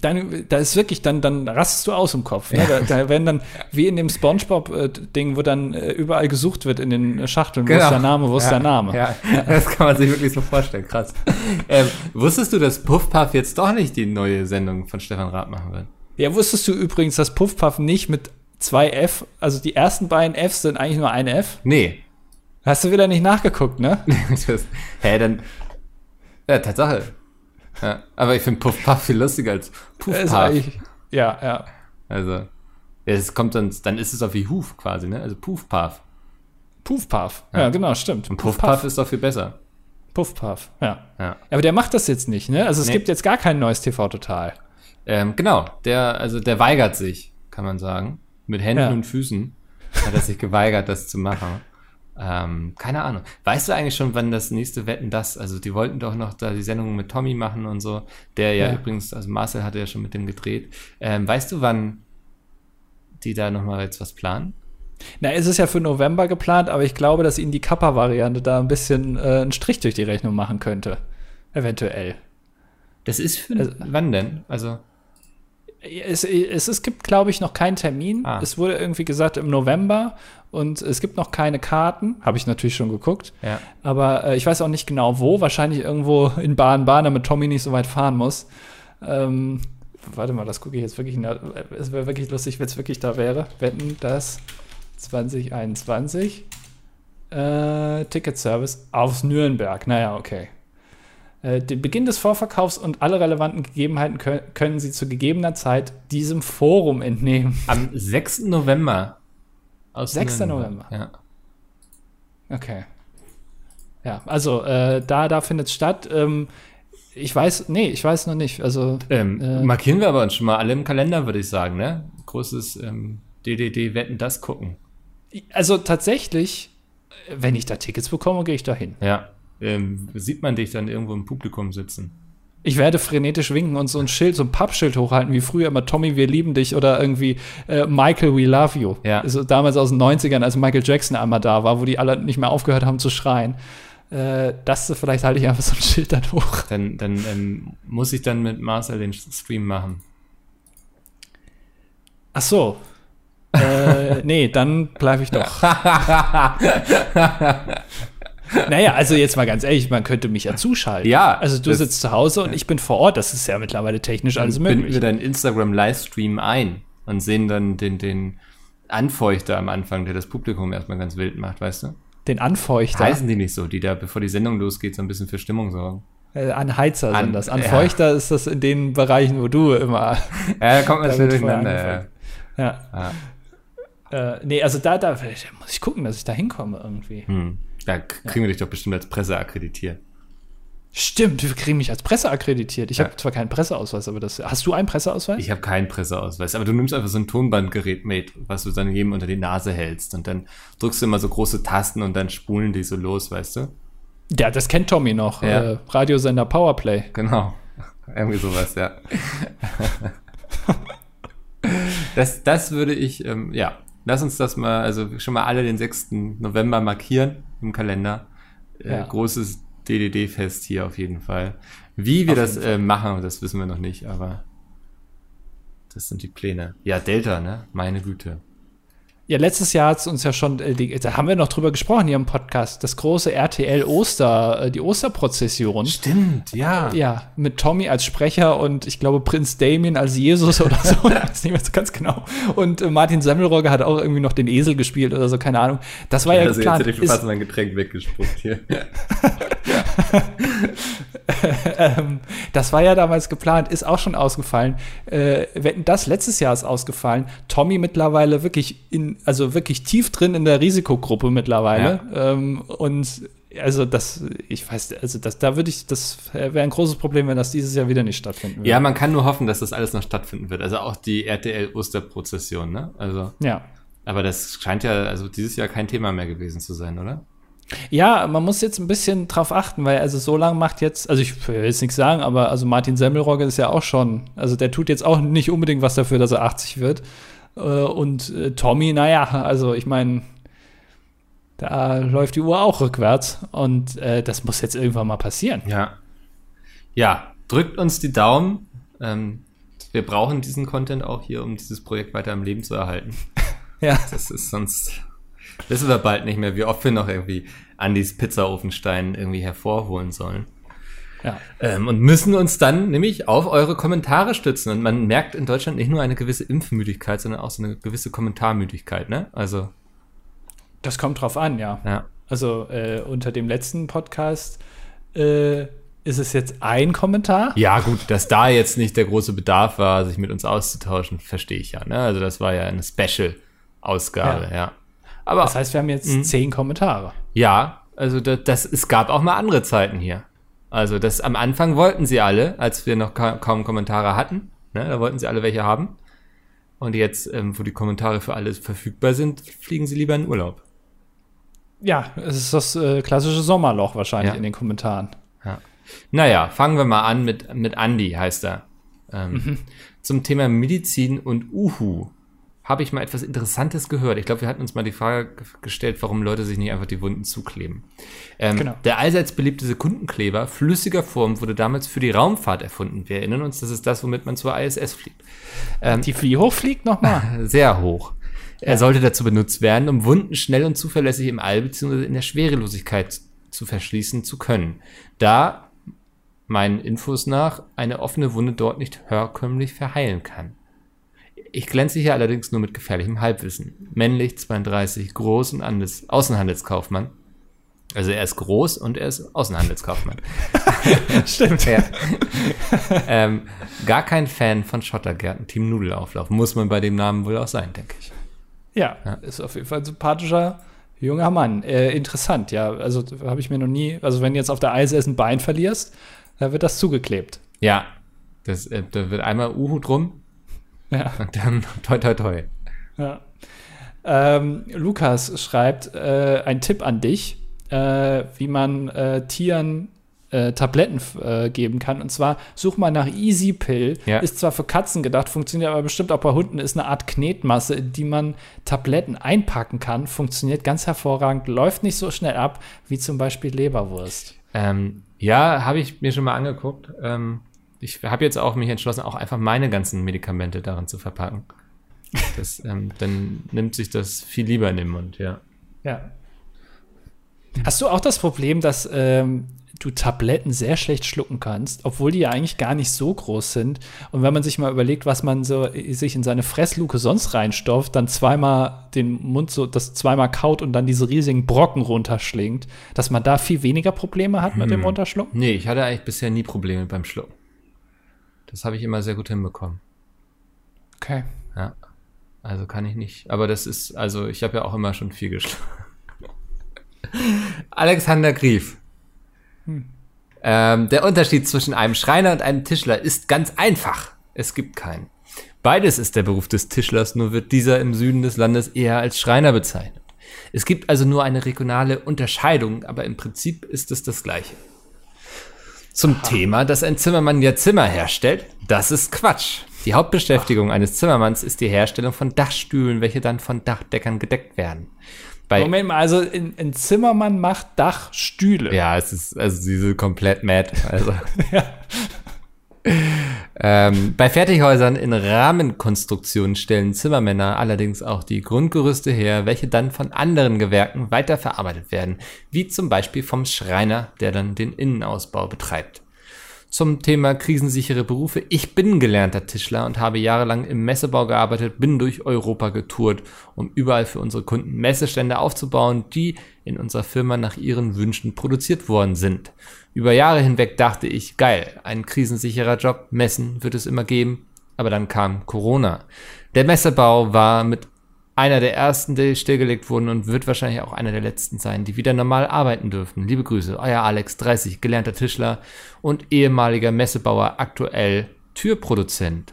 Dann, da ist wirklich, dann, dann rastest du aus im Kopf. Ne? Da, da werden dann, wie in dem Spongebob-Ding, wo dann äh, überall gesucht wird in den Schachteln, wo ist der Name, wo ist Genau. Ja, der Name. Ja, das kann man sich wirklich so vorstellen, krass. ähm, wusstest du, dass Puff Puff jetzt doch nicht die neue Sendung von Stefan Raab machen wird? Ja, wusstest du übrigens, dass Puffpuff nicht mit zwei F, also die ersten beiden Fs sind eigentlich nur ein F? Nee. Hast du wieder nicht nachgeguckt, ne? das, hä, dann. Ja, Tatsache. Ja, aber ich finde Puff Puff viel lustiger als Puff Puff. ja, ja. Also. Ja, es kommt dann, dann ist es auch wie Huf quasi, ne? Also Puff Puff. Puffpuff. Ja, genau, stimmt. Und Puff Puff ist doch viel besser. Puffpuff, ja. Ja. Aber der macht das jetzt nicht, ne? Also es Nee. gibt jetzt gar kein neues TV Total. Ähm, genau, der, also der weigert sich, kann man sagen. Mit Händen Ja. und Füßen hat er sich geweigert, das zu machen. Ähm, keine Ahnung. Weißt du eigentlich schon, wann das nächste Wetten das? Also die wollten doch noch da die Sendung mit Tommy machen und so. Der ja, Ja. übrigens, also Marcel hatte ja schon mit dem gedreht. Ähm, weißt du, wann die da nochmal jetzt was planen? Na, es ist ja für November geplant, aber ich glaube, dass ihnen die Kappa-Variante da ein bisschen äh, einen Strich durch die Rechnung machen könnte. Eventuell. Das ist für Also- wann denn? Also Es, es, es gibt, glaube ich, noch keinen Termin. Ah. Es wurde irgendwie gesagt im November und es gibt noch keine Karten. Habe ich natürlich schon geguckt. ja. Aber äh, ich weiß auch nicht genau wo. Wahrscheinlich irgendwo in Baden-Baden, damit Tommy nicht so weit fahren muss. Ähm, warte mal, das gucke ich jetzt wirklich. nach. Es wäre wirklich lustig, wenn es wirklich da wäre. Wetten, das 2021 äh, Ticketservice aus Nürnberg. Naja, okay. Äh, Den Beginn des Vorverkaufs und alle relevanten Gegebenheiten kö- können Sie zu gegebener Zeit diesem Forum entnehmen. Am 6. November. Aus 6. Nürnberg. November. Ja. Okay. Ja, also äh, da, da findet es statt. Ähm, ich weiß, nee, ich weiß noch nicht. Also, Ähm, Äh. markieren wir aber uns schon mal alle im Kalender, würde ich sagen, ne? Großes ähm, DDD Wetten das gucken. also tatsächlich, wenn ich da Tickets bekomme, gehe ich da hin. Ja. Ähm, sieht man dich dann irgendwo im Publikum sitzen? Ich werde frenetisch winken und so ein Schild, so ein Pappschild hochhalten, wie früher immer Tommy, wir lieben dich oder irgendwie äh, Michael, we love you. Ja. Also damals aus den 90ern, als Michael Jackson einmal da war, wo die alle nicht mehr aufgehört haben zu schreien. Äh, das vielleicht halte ich einfach so ein Schild dann hoch. Dann, dann ähm, muss ich dann mit Marcel den Stream machen. Ach so. äh, nee, dann bleibe ich doch. naja, also jetzt mal ganz ehrlich, man könnte mich ja zuschalten. Ja, Also du das- sitzt zu Hause und ich bin vor Ort. Das ist ja mittlerweile technisch alles binden möglich. wir deinen Instagram-Livestream ein und sehen dann den, den Anfeuchter am Anfang, der das Publikum erstmal ganz wild macht, weißt du? Den Anfeuchter. Heißen die nicht so, die da, bevor die Sendung losgeht, so ein bisschen für Stimmung sorgen. Äh, Anheizer An- sind das. ja. Anfeuchter ist das in den Bereichen, wo du immer. Ja, da kommt man schnell durcheinander. Ja. Ja. Ja. Äh, nee, also da, da, da muss ich gucken, dass ich da hinkomme irgendwie. Hm. Da kriegen wir dich doch bestimmt als Presse akkreditiert. Stimmt, wir kriegen mich als Presse akkreditiert. Ich Ja. habe zwar keinen Presseausweis, aber das. Hast du einen Presseausweis? Ich habe keinen Presseausweis, aber du nimmst einfach so ein Tonbandgerät mit, was du dann jedem unter die Nase hältst und dann drückst du immer so große Tasten und dann spulen die so los, weißt du? Ja, das kennt Tommy noch. Ja. Äh, Radiosender Powerplay. Genau. Irgendwie sowas, ja. das, das würde ich, ähm, ja, lass uns das mal, also schon mal alle den 6. November markieren im Kalender. Äh, Ja. Großes DDD-Fest hier auf jeden Fall. Wie wir Auf das äh, machen, das wissen wir noch nicht, aber das sind die Pläne. Ja, Delta, ne? Meine Güte. Ja, letztes Jahr hat es uns ja schon, äh, die, da haben wir noch drüber gesprochen hier im Podcast, das große RTL Oster, äh, die Osterprozession. Stimmt, ja. Ja, mit Tommy als Sprecher und ich glaube Prinz Damien als Jesus oder so, ich weiß nicht mehr so ganz genau. Und äh, Martin Semmelrogge hat auch irgendwie noch den Esel gespielt oder so, keine Ahnung. Das war ja also jetzt geplant. hätte ich fast mein Getränk weggespuckt hier. ähm, das war ja damals geplant, ist auch schon ausgefallen. Äh, wetten, das letztes Jahr ist ausgefallen. Tommy mittlerweile wirklich in, also wirklich tief drin in der Risikogruppe mittlerweile. Ähm, und also das, ich weiß, also das, da würde ich, das wäre ein großes Problem, wenn das dieses Jahr wieder nicht stattfinden würde. Ja, man kann nur hoffen, dass das alles noch stattfinden wird. Also auch die RTL-Osterprozession, ne? Also, ja. aber das scheint ja, also dieses Jahr kein Thema mehr gewesen zu sein, oder? Ja, man muss jetzt ein bisschen drauf achten, weil also so lange macht jetzt, also ich will jetzt nichts sagen, aber also Martin Semmelrogge ist ja auch schon, also der tut jetzt auch nicht unbedingt was dafür, dass er 80 wird. Äh, Und äh, Tommy, naja, also ich meine, da läuft die Uhr auch rückwärts und äh, das muss jetzt irgendwann mal passieren. Ja. Ja, drückt uns die Daumen. Ähm, wir brauchen diesen Content auch hier, um dieses Projekt weiter am Leben zu erhalten. Ja. Das ist sonst, wissen wir bald nicht mehr, wie oft wir noch irgendwie Andys Pizzaofenstein irgendwie hervorholen sollen. Ja. Ähm, und müssen uns dann nämlich auf eure Kommentare stützen. Und man merkt in Deutschland nicht nur eine gewisse Impfmüdigkeit, sondern auch so eine gewisse Kommentarmüdigkeit, ne? Also, Das kommt drauf an, ja. ja. Also äh, unter dem letzten Podcast äh, ist es jetzt ein Kommentar. Ja, gut, dass da jetzt nicht der große Bedarf war, sich mit uns auszutauschen, verstehe ich ja. Ne? Also das war ja eine Special-Ausgabe, Ja. ja. Aber Das heißt, wir haben jetzt Mhm. zehn Kommentare. ja, also das, das, es gab auch mal andere Zeiten hier. Also das am Anfang wollten sie alle, als wir noch ka kaum Kommentare hatten. Ne? Da wollten sie alle welche haben. Und jetzt, ähm, wo die Kommentare für alles verfügbar sind, fliegen sie lieber in Urlaub. Ja, es ist das äh, klassische Sommerloch wahrscheinlich Ja. in den Kommentaren. Ja. Naja, fangen wir mal an mit, mit Andy, heißt er. Ähm, Zum Thema Medizin und Uhu habe ich mal etwas Interessantes gehört. Ich glaube, wir hatten uns mal die Frage ge- gestellt, warum Leute sich nicht einfach die Wunden zukleben. Ähm, Genau. Der allseits beliebte Sekundenkleber flüssiger Form wurde damals für die Raumfahrt erfunden. Wir erinnern uns, das ist das, womit man zur ISS fliegt. Die wie hoch fliegt nochmal? Sehr hoch. Er sollte dazu benutzt werden, um Wunden schnell und zuverlässig im All bzw. in der Schwerelosigkeit zu verschließen zu können. Da, meinen Infos nach, eine offene Wunde dort nicht herkömmlich verheilen kann. Ich glänze hier allerdings nur mit gefährlichem Halbwissen. Männlich, 32, groß und Andes Außenhandelskaufmann. Also er ist groß und er ist Außenhandelskaufmann. Stimmt. Ja. ähm, gar kein Fan von Schottergärten, Team Nudelauflauf. Muss man bei dem Namen wohl auch sein, denke ich. Ja, ist auf jeden Fall ein sympathischer junger Mann. Äh, interessant, ja. Also habe ich mir noch nie, also wenn du jetzt auf der ISS ein Bein verlierst, dann wird das zugeklebt. Ja, das, äh, da wird einmal Uhu drum Ja. und dann toi toi toi. ja. Ähm, Lukas schreibt äh, ein Tipp an dich, äh, wie man äh, Tieren äh, Tabletten äh, geben kann. Und zwar such mal nach Easy Pill. Ja. Ist zwar für Katzen gedacht, funktioniert aber bestimmt auch bei Hunden. Ist eine Art Knetmasse, in die man Tabletten einpacken kann. Funktioniert ganz hervorragend, läuft nicht so schnell ab wie zum Beispiel Leberwurst. Ähm, ja, habe ich mir schon mal angeguckt. Ähm, ich habe jetzt auch mich entschlossen, auch einfach meine ganzen Medikamente darin zu verpacken. Das, ähm, dann nimmt sich das viel lieber in den Mund, ja. Ja. Hast du auch das Problem, dass ähm, du Tabletten sehr schlecht schlucken kannst, obwohl die ja eigentlich gar nicht so groß sind? Und wenn man sich mal überlegt, was man so äh, sich in seine Fressluke sonst reinstopft, dann zweimal den Mund so, das zweimal kaut und dann diese riesigen Brocken runterschlingt, dass man da viel weniger Probleme hat mit dem Runterschlucken? Nee, ich hatte eigentlich bisher nie Probleme beim Schlucken. Das habe ich immer sehr gut hinbekommen. Okay. Ja. Also kann ich nicht. Aber das ist, also ich habe ja auch immer schon viel geschlagen. Alexander Grief. Ähm, der Unterschied zwischen einem Schreiner und einem Tischler ist ganz einfach. Es gibt keinen. Beides ist der Beruf des Tischlers, nur wird dieser im Süden des Landes eher als Schreiner bezeichnet. Es gibt also nur eine regionale Unterscheidung, aber im Prinzip ist es das gleiche. Zum Thema, dass ein Zimmermann ja Zimmer herstellt, das ist Quatsch. Die Hauptbeschäftigung eines Zimmermanns ist die Herstellung von Dachstühlen, welche dann von Dachdeckern gedeckt werden. Bei, Moment mal, also ein, ein Zimmermann macht Dachstühle. ja, es ist also diese komplett mad. Also. ähm, bei Fertighäusern in Rahmenkonstruktionen stellen Zimmermänner allerdings auch die Grundgerüste her, welche dann von anderen Gewerken weiterverarbeitet werden, wie zum Beispiel vom Schreiner, der dann den Innenausbau betreibt. Zum Thema krisensichere Berufe. Ich bin gelernter Tischler und habe jahrelang im Messebau gearbeitet, bin durch Europa getourt, um überall für unsere Kunden Messestände aufzubauen, die in unserer Firma nach ihren Wünschen produziert worden sind. Über Jahre hinweg dachte ich, geil, ein krisensicherer Job, Messen wird es immer geben, aber dann kam Corona. Der Messebau war mit einer der ersten, die stillgelegt wurden und wird wahrscheinlich auch einer der letzten sein, die wieder normal arbeiten dürfen. Liebe Grüße, euer Alex, 30, gelernter Tischler und ehemaliger Messebauer, aktuell Türproduzent.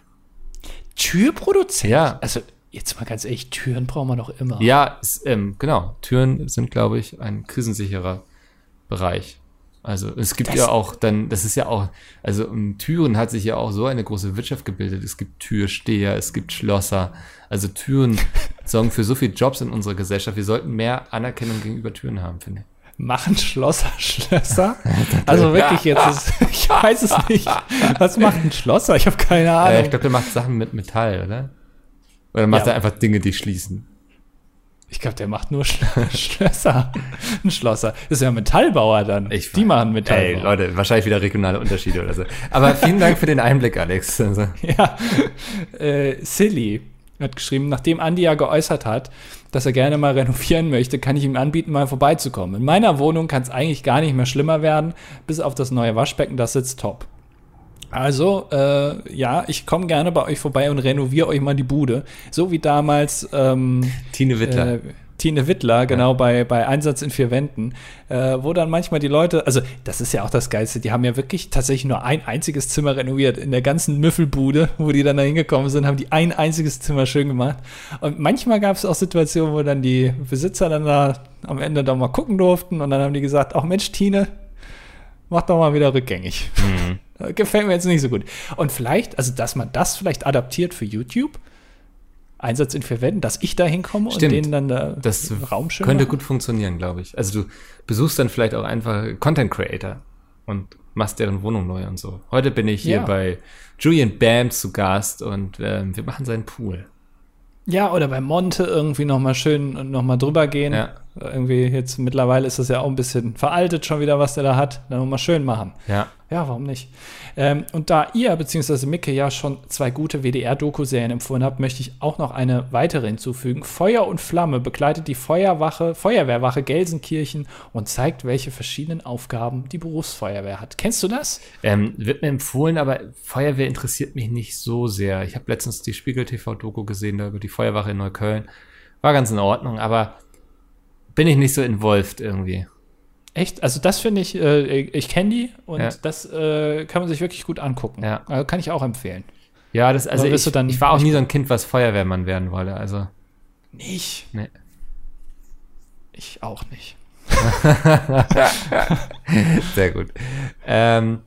Türproduzent? Ja. Also, jetzt mal ganz ehrlich, Türen brauchen wir doch immer. Ja, es, ähm, genau. Türen sind, glaube ich, ein krisensicherer Bereich. Also es gibt Das- ja auch dann, das ist ja auch, also um Türen hat sich ja auch so eine große Wirtschaft gebildet. Es gibt Türsteher, es gibt Schlosser. Also Türen sorgen für so viele Jobs in unserer Gesellschaft. Wir sollten mehr Anerkennung gegenüber Türen haben, finde ich. Machen Schlosser Schlösser? Also wirklich jetzt, ist, ich weiß es nicht. Was macht ein Schlosser? Ich habe keine Äh, Ahnung. ich glaube, der macht Sachen mit Metall, oder? Oder macht Ja. er einfach Dinge, die schließen? Ich glaube, der macht nur Sch Schlösser. Ein Schlosser. Ist ja ein Metallbauer dann. Ich Die machen Ey, Metallbau. Leute, wahrscheinlich wieder regionale Unterschiede oder so. Aber vielen Dank für den Einblick, Alex. Also, Ja. Äh, Silly hat geschrieben, nachdem Andi ja geäußert hat, dass er gerne mal renovieren möchte, kann ich ihm anbieten, mal vorbeizukommen. In meiner Wohnung kann es eigentlich gar nicht mehr schlimmer werden, bis auf das neue Waschbecken, das sitzt top. Also, äh, ja, ich komme gerne bei euch vorbei und renoviere euch mal die Bude. So wie damals, ähm, Tine Wittler. äh, Tine Wittler, genau, bei, bei Einsatz in vier Wänden, äh, wo dann manchmal die Leute, also das ist ja auch das Geilste, die haben ja wirklich tatsächlich nur ein einziges Zimmer renoviert. In der ganzen Müffelbude, wo die dann da hingekommen sind, haben die ein einziges Zimmer schön gemacht. Und manchmal gab es auch Situationen, wo dann die Besitzer dann da am Ende doch mal gucken durften und dann haben die gesagt, ach Mensch, Tine, mach doch mal wieder rückgängig. Mhm. Gefällt mir jetzt nicht so gut. Und vielleicht, also dass man das vielleicht adaptiert für YouTube, Einsatz in vier Wänden, dass ich da hinkomme Stimmt. und denen dann da Das Raum schön könnte machen? gut funktionieren, glaube ich. Also du besuchst dann vielleicht auch einfach Content Creator und machst deren Wohnung neu und so. Heute bin ich hier Ja. bei Julian Bam zu Gast und ähm, wir machen seinen Pool. Ja, oder bei Monte irgendwie noch mal schön noch mal drüber gehen. Ja. Irgendwie jetzt mittlerweile ist das ja auch ein bisschen veraltet schon wieder, was der da hat. Dann mal schön machen. Ja. Ja, warum nicht? Ähm, und da ihr bzw. Micke ja schon zwei gute WDR-Doku-Serien empfohlen habt, möchte ich auch noch eine weitere hinzufügen. Feuer und Flamme begleitet die Feuerwache, Feuerwehrwache Gelsenkirchen und zeigt, welche verschiedenen Aufgaben die Berufsfeuerwehr hat. Kennst du das? Ähm, wird mir empfohlen, aber Feuerwehr interessiert mich nicht so sehr. Ich habe letztens die Spiegel TV-Doku gesehen, da über die Feuerwache in Neukölln. War ganz in Ordnung, aber bin ich nicht so involviert irgendwie. Echt? Also das finde ich, äh, ich kenne die und Ja. das äh, kann man sich wirklich gut angucken. Ja. Also kann ich auch empfehlen. Ja, das, also ich, ich war auch nie so ein Kind, was Feuerwehrmann werden wollte. Also, Nicht? nee. Ich auch nicht. Sehr gut. Ähm,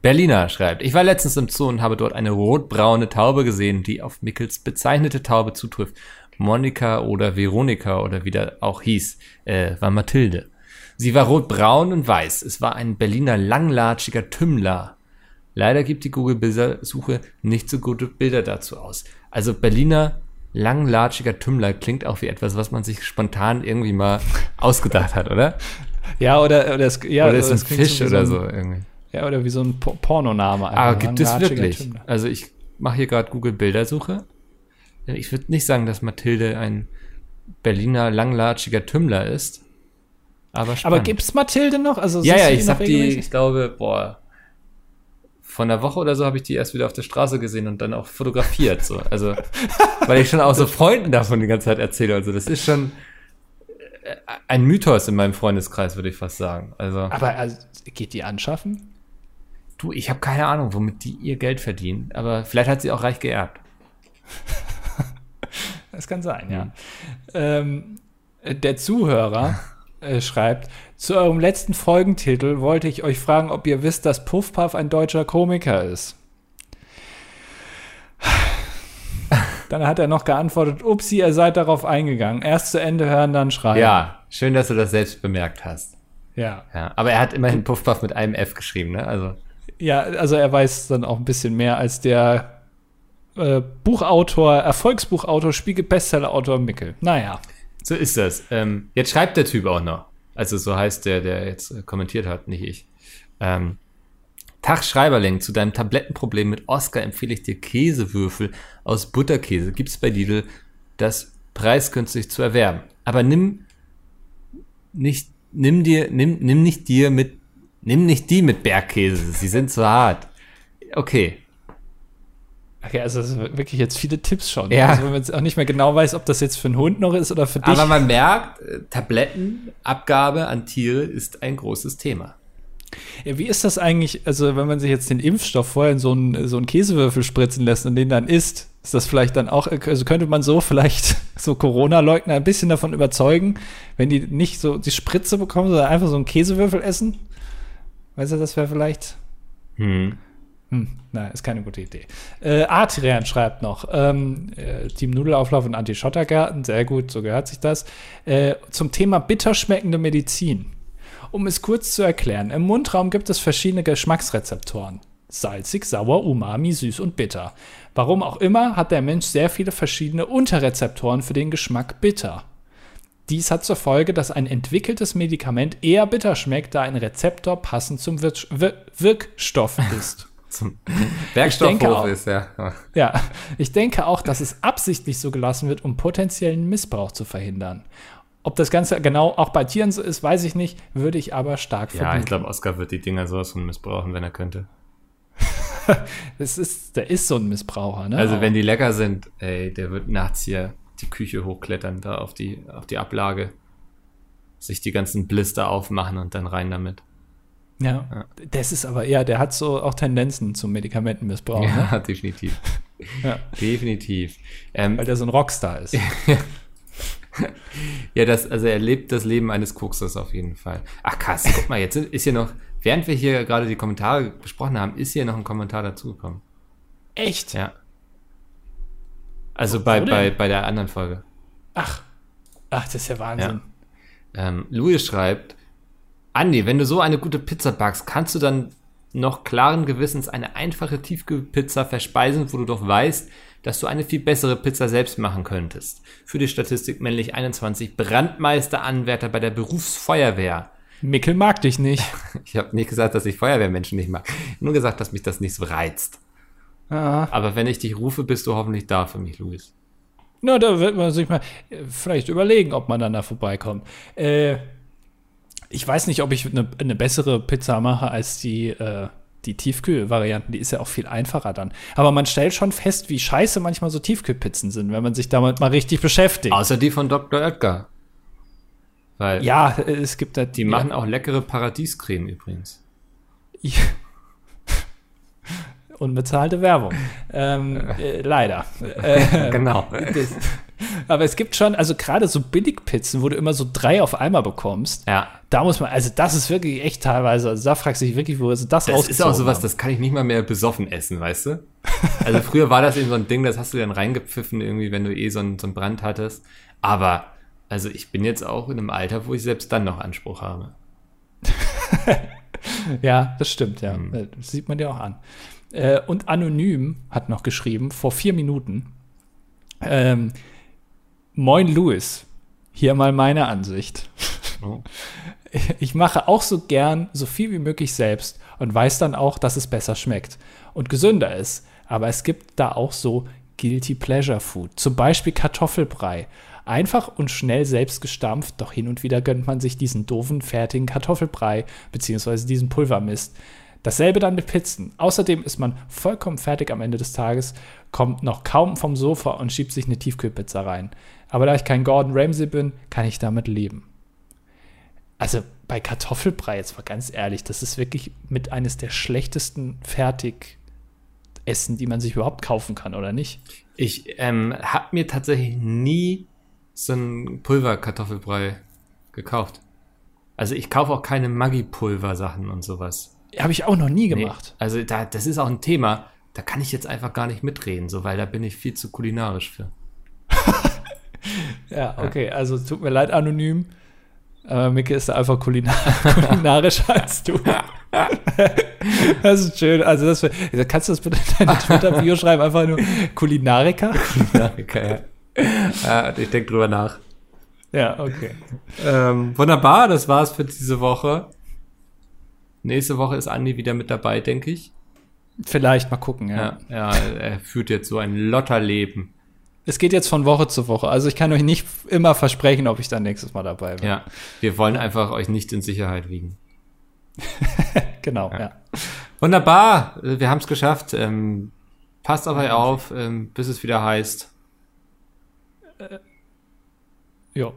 Berliner schreibt, ich war letztens im Zoo und habe dort eine rotbraune Taube gesehen, die auf Mickels bezeichnete Taube zutrifft. Monika oder Veronika oder wie der auch hieß, äh, war Mathilde. Sie war rotbraun und weiß. Es war ein Berliner langlatschiger Tümmler. Leider gibt die Google-Bildersuche nicht so gute Bilder dazu aus. Also Berliner langlatschiger Tümmler klingt auch wie etwas, was man sich spontan irgendwie mal ausgedacht hat, oder? Ja, oder, oder, es, ja, oder ist ein Fisch wie oder ein- so irgendwie. Ja, oder wie so ein Po- Pornoname. Aber einfach, gibt ein es wirklich? Tümmler. Also ich mache hier gerade Google Bildersuche. Ich würde nicht sagen, dass Mathilde ein Berliner langlatschiger Tümmler ist. Aber Aber spannend. gibt's Mathilde noch? Also ja, ja, ich hab die, ich glaube, boah, von einer Woche oder so habe ich die erst wieder auf der Straße gesehen und dann auch fotografiert. So. Also, weil ich schon auch so Freunden davon die ganze Zeit erzähle. Also, das ist schon äh, ein Mythos in meinem Freundeskreis, würde ich fast sagen. Also, Aber also, geht die anschaffen? du, ich habe keine Ahnung, womit die ihr Geld verdienen. Aber vielleicht hat sie auch reich geerbt. Das kann sein, ja. Ähm, der Zuhörer äh, schreibt, zu eurem letzten Folgentitel wollte ich euch fragen, ob ihr wisst, dass Puff Puff ein deutscher Komiker ist. Dann hat er noch geantwortet, upsi, ihr seid darauf eingegangen. Erst zu Ende hören, dann schreiben. Ja, schön, dass du das selbst bemerkt hast. Ja. Ja, aber er hat immerhin Puff Puff mit einem F geschrieben, ne? Also, Ja, also er weiß dann auch ein bisschen mehr als der äh, Buchautor, Erfolgsbuchautor, Spiegel-Bestseller-Autor Mickel. Naja. so ist das. Ähm, jetzt schreibt der Typ auch noch. Also so heißt der, der jetzt äh, kommentiert hat, nicht ich. Ähm, Tag Schreiberling, zu deinem Tablettenproblem mit Oscar empfehle ich dir Käsewürfel aus Butterkäse. Gibt's bei Lidl das preisgünstig zu erwerben. Aber nimm nicht, nimm dir, nimm, nimm nicht dir mit, nimm nicht die mit Bergkäse. Sie sind zu hart. Okay. Okay, also wirklich jetzt viele Tipps schon. Ja. Also wenn man jetzt auch nicht mehr genau weiß, ob das jetzt für einen Hund noch ist oder für dich. Aber man merkt, äh, Tablettenabgabe an Tiere ist ein großes Thema. Ja, wie ist das eigentlich, also wenn man sich jetzt den Impfstoff vorher in so einen, so einen Käsewürfel spritzen lässt und den dann isst, ist das vielleicht dann auch, also könnte man so vielleicht so Corona-Leugner ein bisschen davon überzeugen, wenn die nicht so die Spritze bekommen, sondern einfach so einen Käsewürfel essen? Weißt du, das wäre vielleicht. Hm. Hm, nein, ist keine gute Idee. Äh, Adrian schreibt noch, ähm, äh, Team Nudelauflauf und Anti-Schottergärten, sehr gut, so gehört sich das. Äh, zum Thema bitter schmeckende Medizin. Um es kurz zu erklären, im Mundraum gibt es verschiedene Geschmacksrezeptoren. Salzig, sauer, umami, süß und bitter. Warum auch immer hat der Mensch sehr viele verschiedene Unterrezeptoren für den Geschmack bitter. Dies hat zur Folge, dass ein entwickeltes Medikament eher bitter schmeckt, da ein Rezeptor passend zum Wir Wir Wirkstoff ist. Zum Werkstoffhof ist, ja. Ja, ich denke auch, dass es absichtlich so gelassen wird, um potenziellen Missbrauch zu verhindern. Ob das Ganze genau auch bei Tieren so ist, weiß ich nicht, würde ich aber stark Ja, vermuten. ich glaube, Oscar wird die Dinger sowas von missbrauchen, wenn er könnte. Es ist, der ist so ein Missbraucher, ne? Also, wenn die lecker sind, ey, der wird nachts hier die Küche hochklettern, da auf die, auf die Ablage, sich die ganzen Blister aufmachen und dann rein damit. Ja. ja. Das ist aber, ja, der hat so auch Tendenzen zum Medikamentenmissbrauch. Ja, ne? definitiv. ja. Definitiv. Ähm, Weil der so ein Rockstar ist. ja, das, also er lebt das Leben eines Koksers auf jeden Fall. Ach krass, guck mal, jetzt ist hier noch, während wir hier gerade die Kommentare besprochen haben, ist hier noch ein Kommentar dazugekommen. Echt? Ja. Also bei, bei, bei der anderen Folge. Ach. Ach, das ist ja Wahnsinn. Ja. Ähm, Louis schreibt, Andi, wenn du so eine gute Pizza backst, kannst du dann noch klaren Gewissens eine einfache Tiefkühlpizza verspeisen, wo du doch weißt, dass du eine viel bessere Pizza selbst machen könntest. Für die Statistik männlich 21, Brandmeisteranwärter bei der Berufsfeuerwehr. Mickel mag dich nicht. Ich habe nicht gesagt, dass ich Feuerwehrmenschen nicht mag. Nur gesagt, dass mich das nicht so reizt. Ah. Aber wenn ich dich rufe, bist du hoffentlich da für mich, Luis. Na, da wird man sich mal äh, vielleicht überlegen, ob man dann da vorbeikommt. Äh, ich weiß nicht, ob ich eine, eine bessere Pizza mache als die, äh, die Tiefkühlvarianten. Die ist ja auch viel einfacher dann. Aber man stellt schon fest, wie scheiße manchmal so Tiefkühlpizzen sind, wenn man sich damit mal richtig beschäftigt. Außer die von Dr. Oetker. Weil ja, es gibt da. Die ja. machen auch leckere Paradiescreme übrigens. Ja. Unbezahlte Werbung. Ähm, äh, leider. Äh, genau. Das, aber es gibt schon, also gerade so Billigpizzen, wo du immer so drei auf einmal bekommst. Ja. Da muss man, also das ist wirklich echt teilweise, also da fragst du dich wirklich, wo ist das Das ist auch sowas, haben. das kann ich nicht mal mehr besoffen essen, weißt du? Also früher war das eben so ein Ding, das hast du dann reingepfiffen irgendwie, wenn du eh so einen, so einen Brand hattest. Aber, also ich bin jetzt auch in einem Alter, wo ich selbst dann noch Anspruch habe. ja, das stimmt, ja. Mhm. Das sieht man dir auch an. Äh, und Anonym hat noch geschrieben, vor vier Minuten, ähm, Moin Louis, hier mal meine Ansicht. Ich mache auch so gern so viel wie möglich selbst und weiß dann auch, dass es besser schmeckt und gesünder ist. Aber es gibt da auch so Guilty Pleasure Food, zum Beispiel Kartoffelbrei. Einfach und schnell selbst gestampft, doch hin und wieder gönnt man sich diesen doofen, fertigen Kartoffelbrei bzw. diesen Pulvermist. Dasselbe dann mit Pizzen. Außerdem ist man vollkommen fertig am Ende des Tages, kommt noch kaum vom Sofa und schiebt sich eine Tiefkühlpizza rein. Aber da ich kein Gordon Ramsay bin, kann ich damit leben. Also bei Kartoffelbrei, jetzt mal ganz ehrlich, das ist wirklich mit eines der schlechtesten Fertigessen, die man sich überhaupt kaufen kann, oder nicht? Ich ähm, habe mir tatsächlich nie so einen Pulverkartoffelbrei gekauft. Also ich kaufe auch keine Maggi-Pulver-Sachen und sowas. Habe ich auch noch nie gemacht. Nee, also da, das ist auch ein Thema, da kann ich jetzt einfach gar nicht mitreden, so, weil da bin ich viel zu kulinarisch für. ja, okay, also tut mir leid, anonym. Aber Micke ist da einfach kulinar kulinarischer als du. das ist schön. Also, das, kannst du das bitte in deine Twitter-Bio schreiben? Einfach nur Kulinariker? Kulinariker, ja. ja ich denke drüber nach. Ja, okay. Ähm, wunderbar, das war's für diese Woche. Nächste Woche ist Andi wieder mit dabei, denke ich. Vielleicht mal gucken, ja. ja. Ja, er führt jetzt so ein Lotterleben. Es geht jetzt von Woche zu Woche. Also ich kann euch nicht immer versprechen, ob ich dann nächstes Mal dabei bin. Ja, wir wollen einfach euch nicht in Sicherheit wiegen. genau, ja. ja. Wunderbar, wir haben es geschafft. Ähm, passt auf euch auf, ähm, bis es wieder heißt. Äh, jo.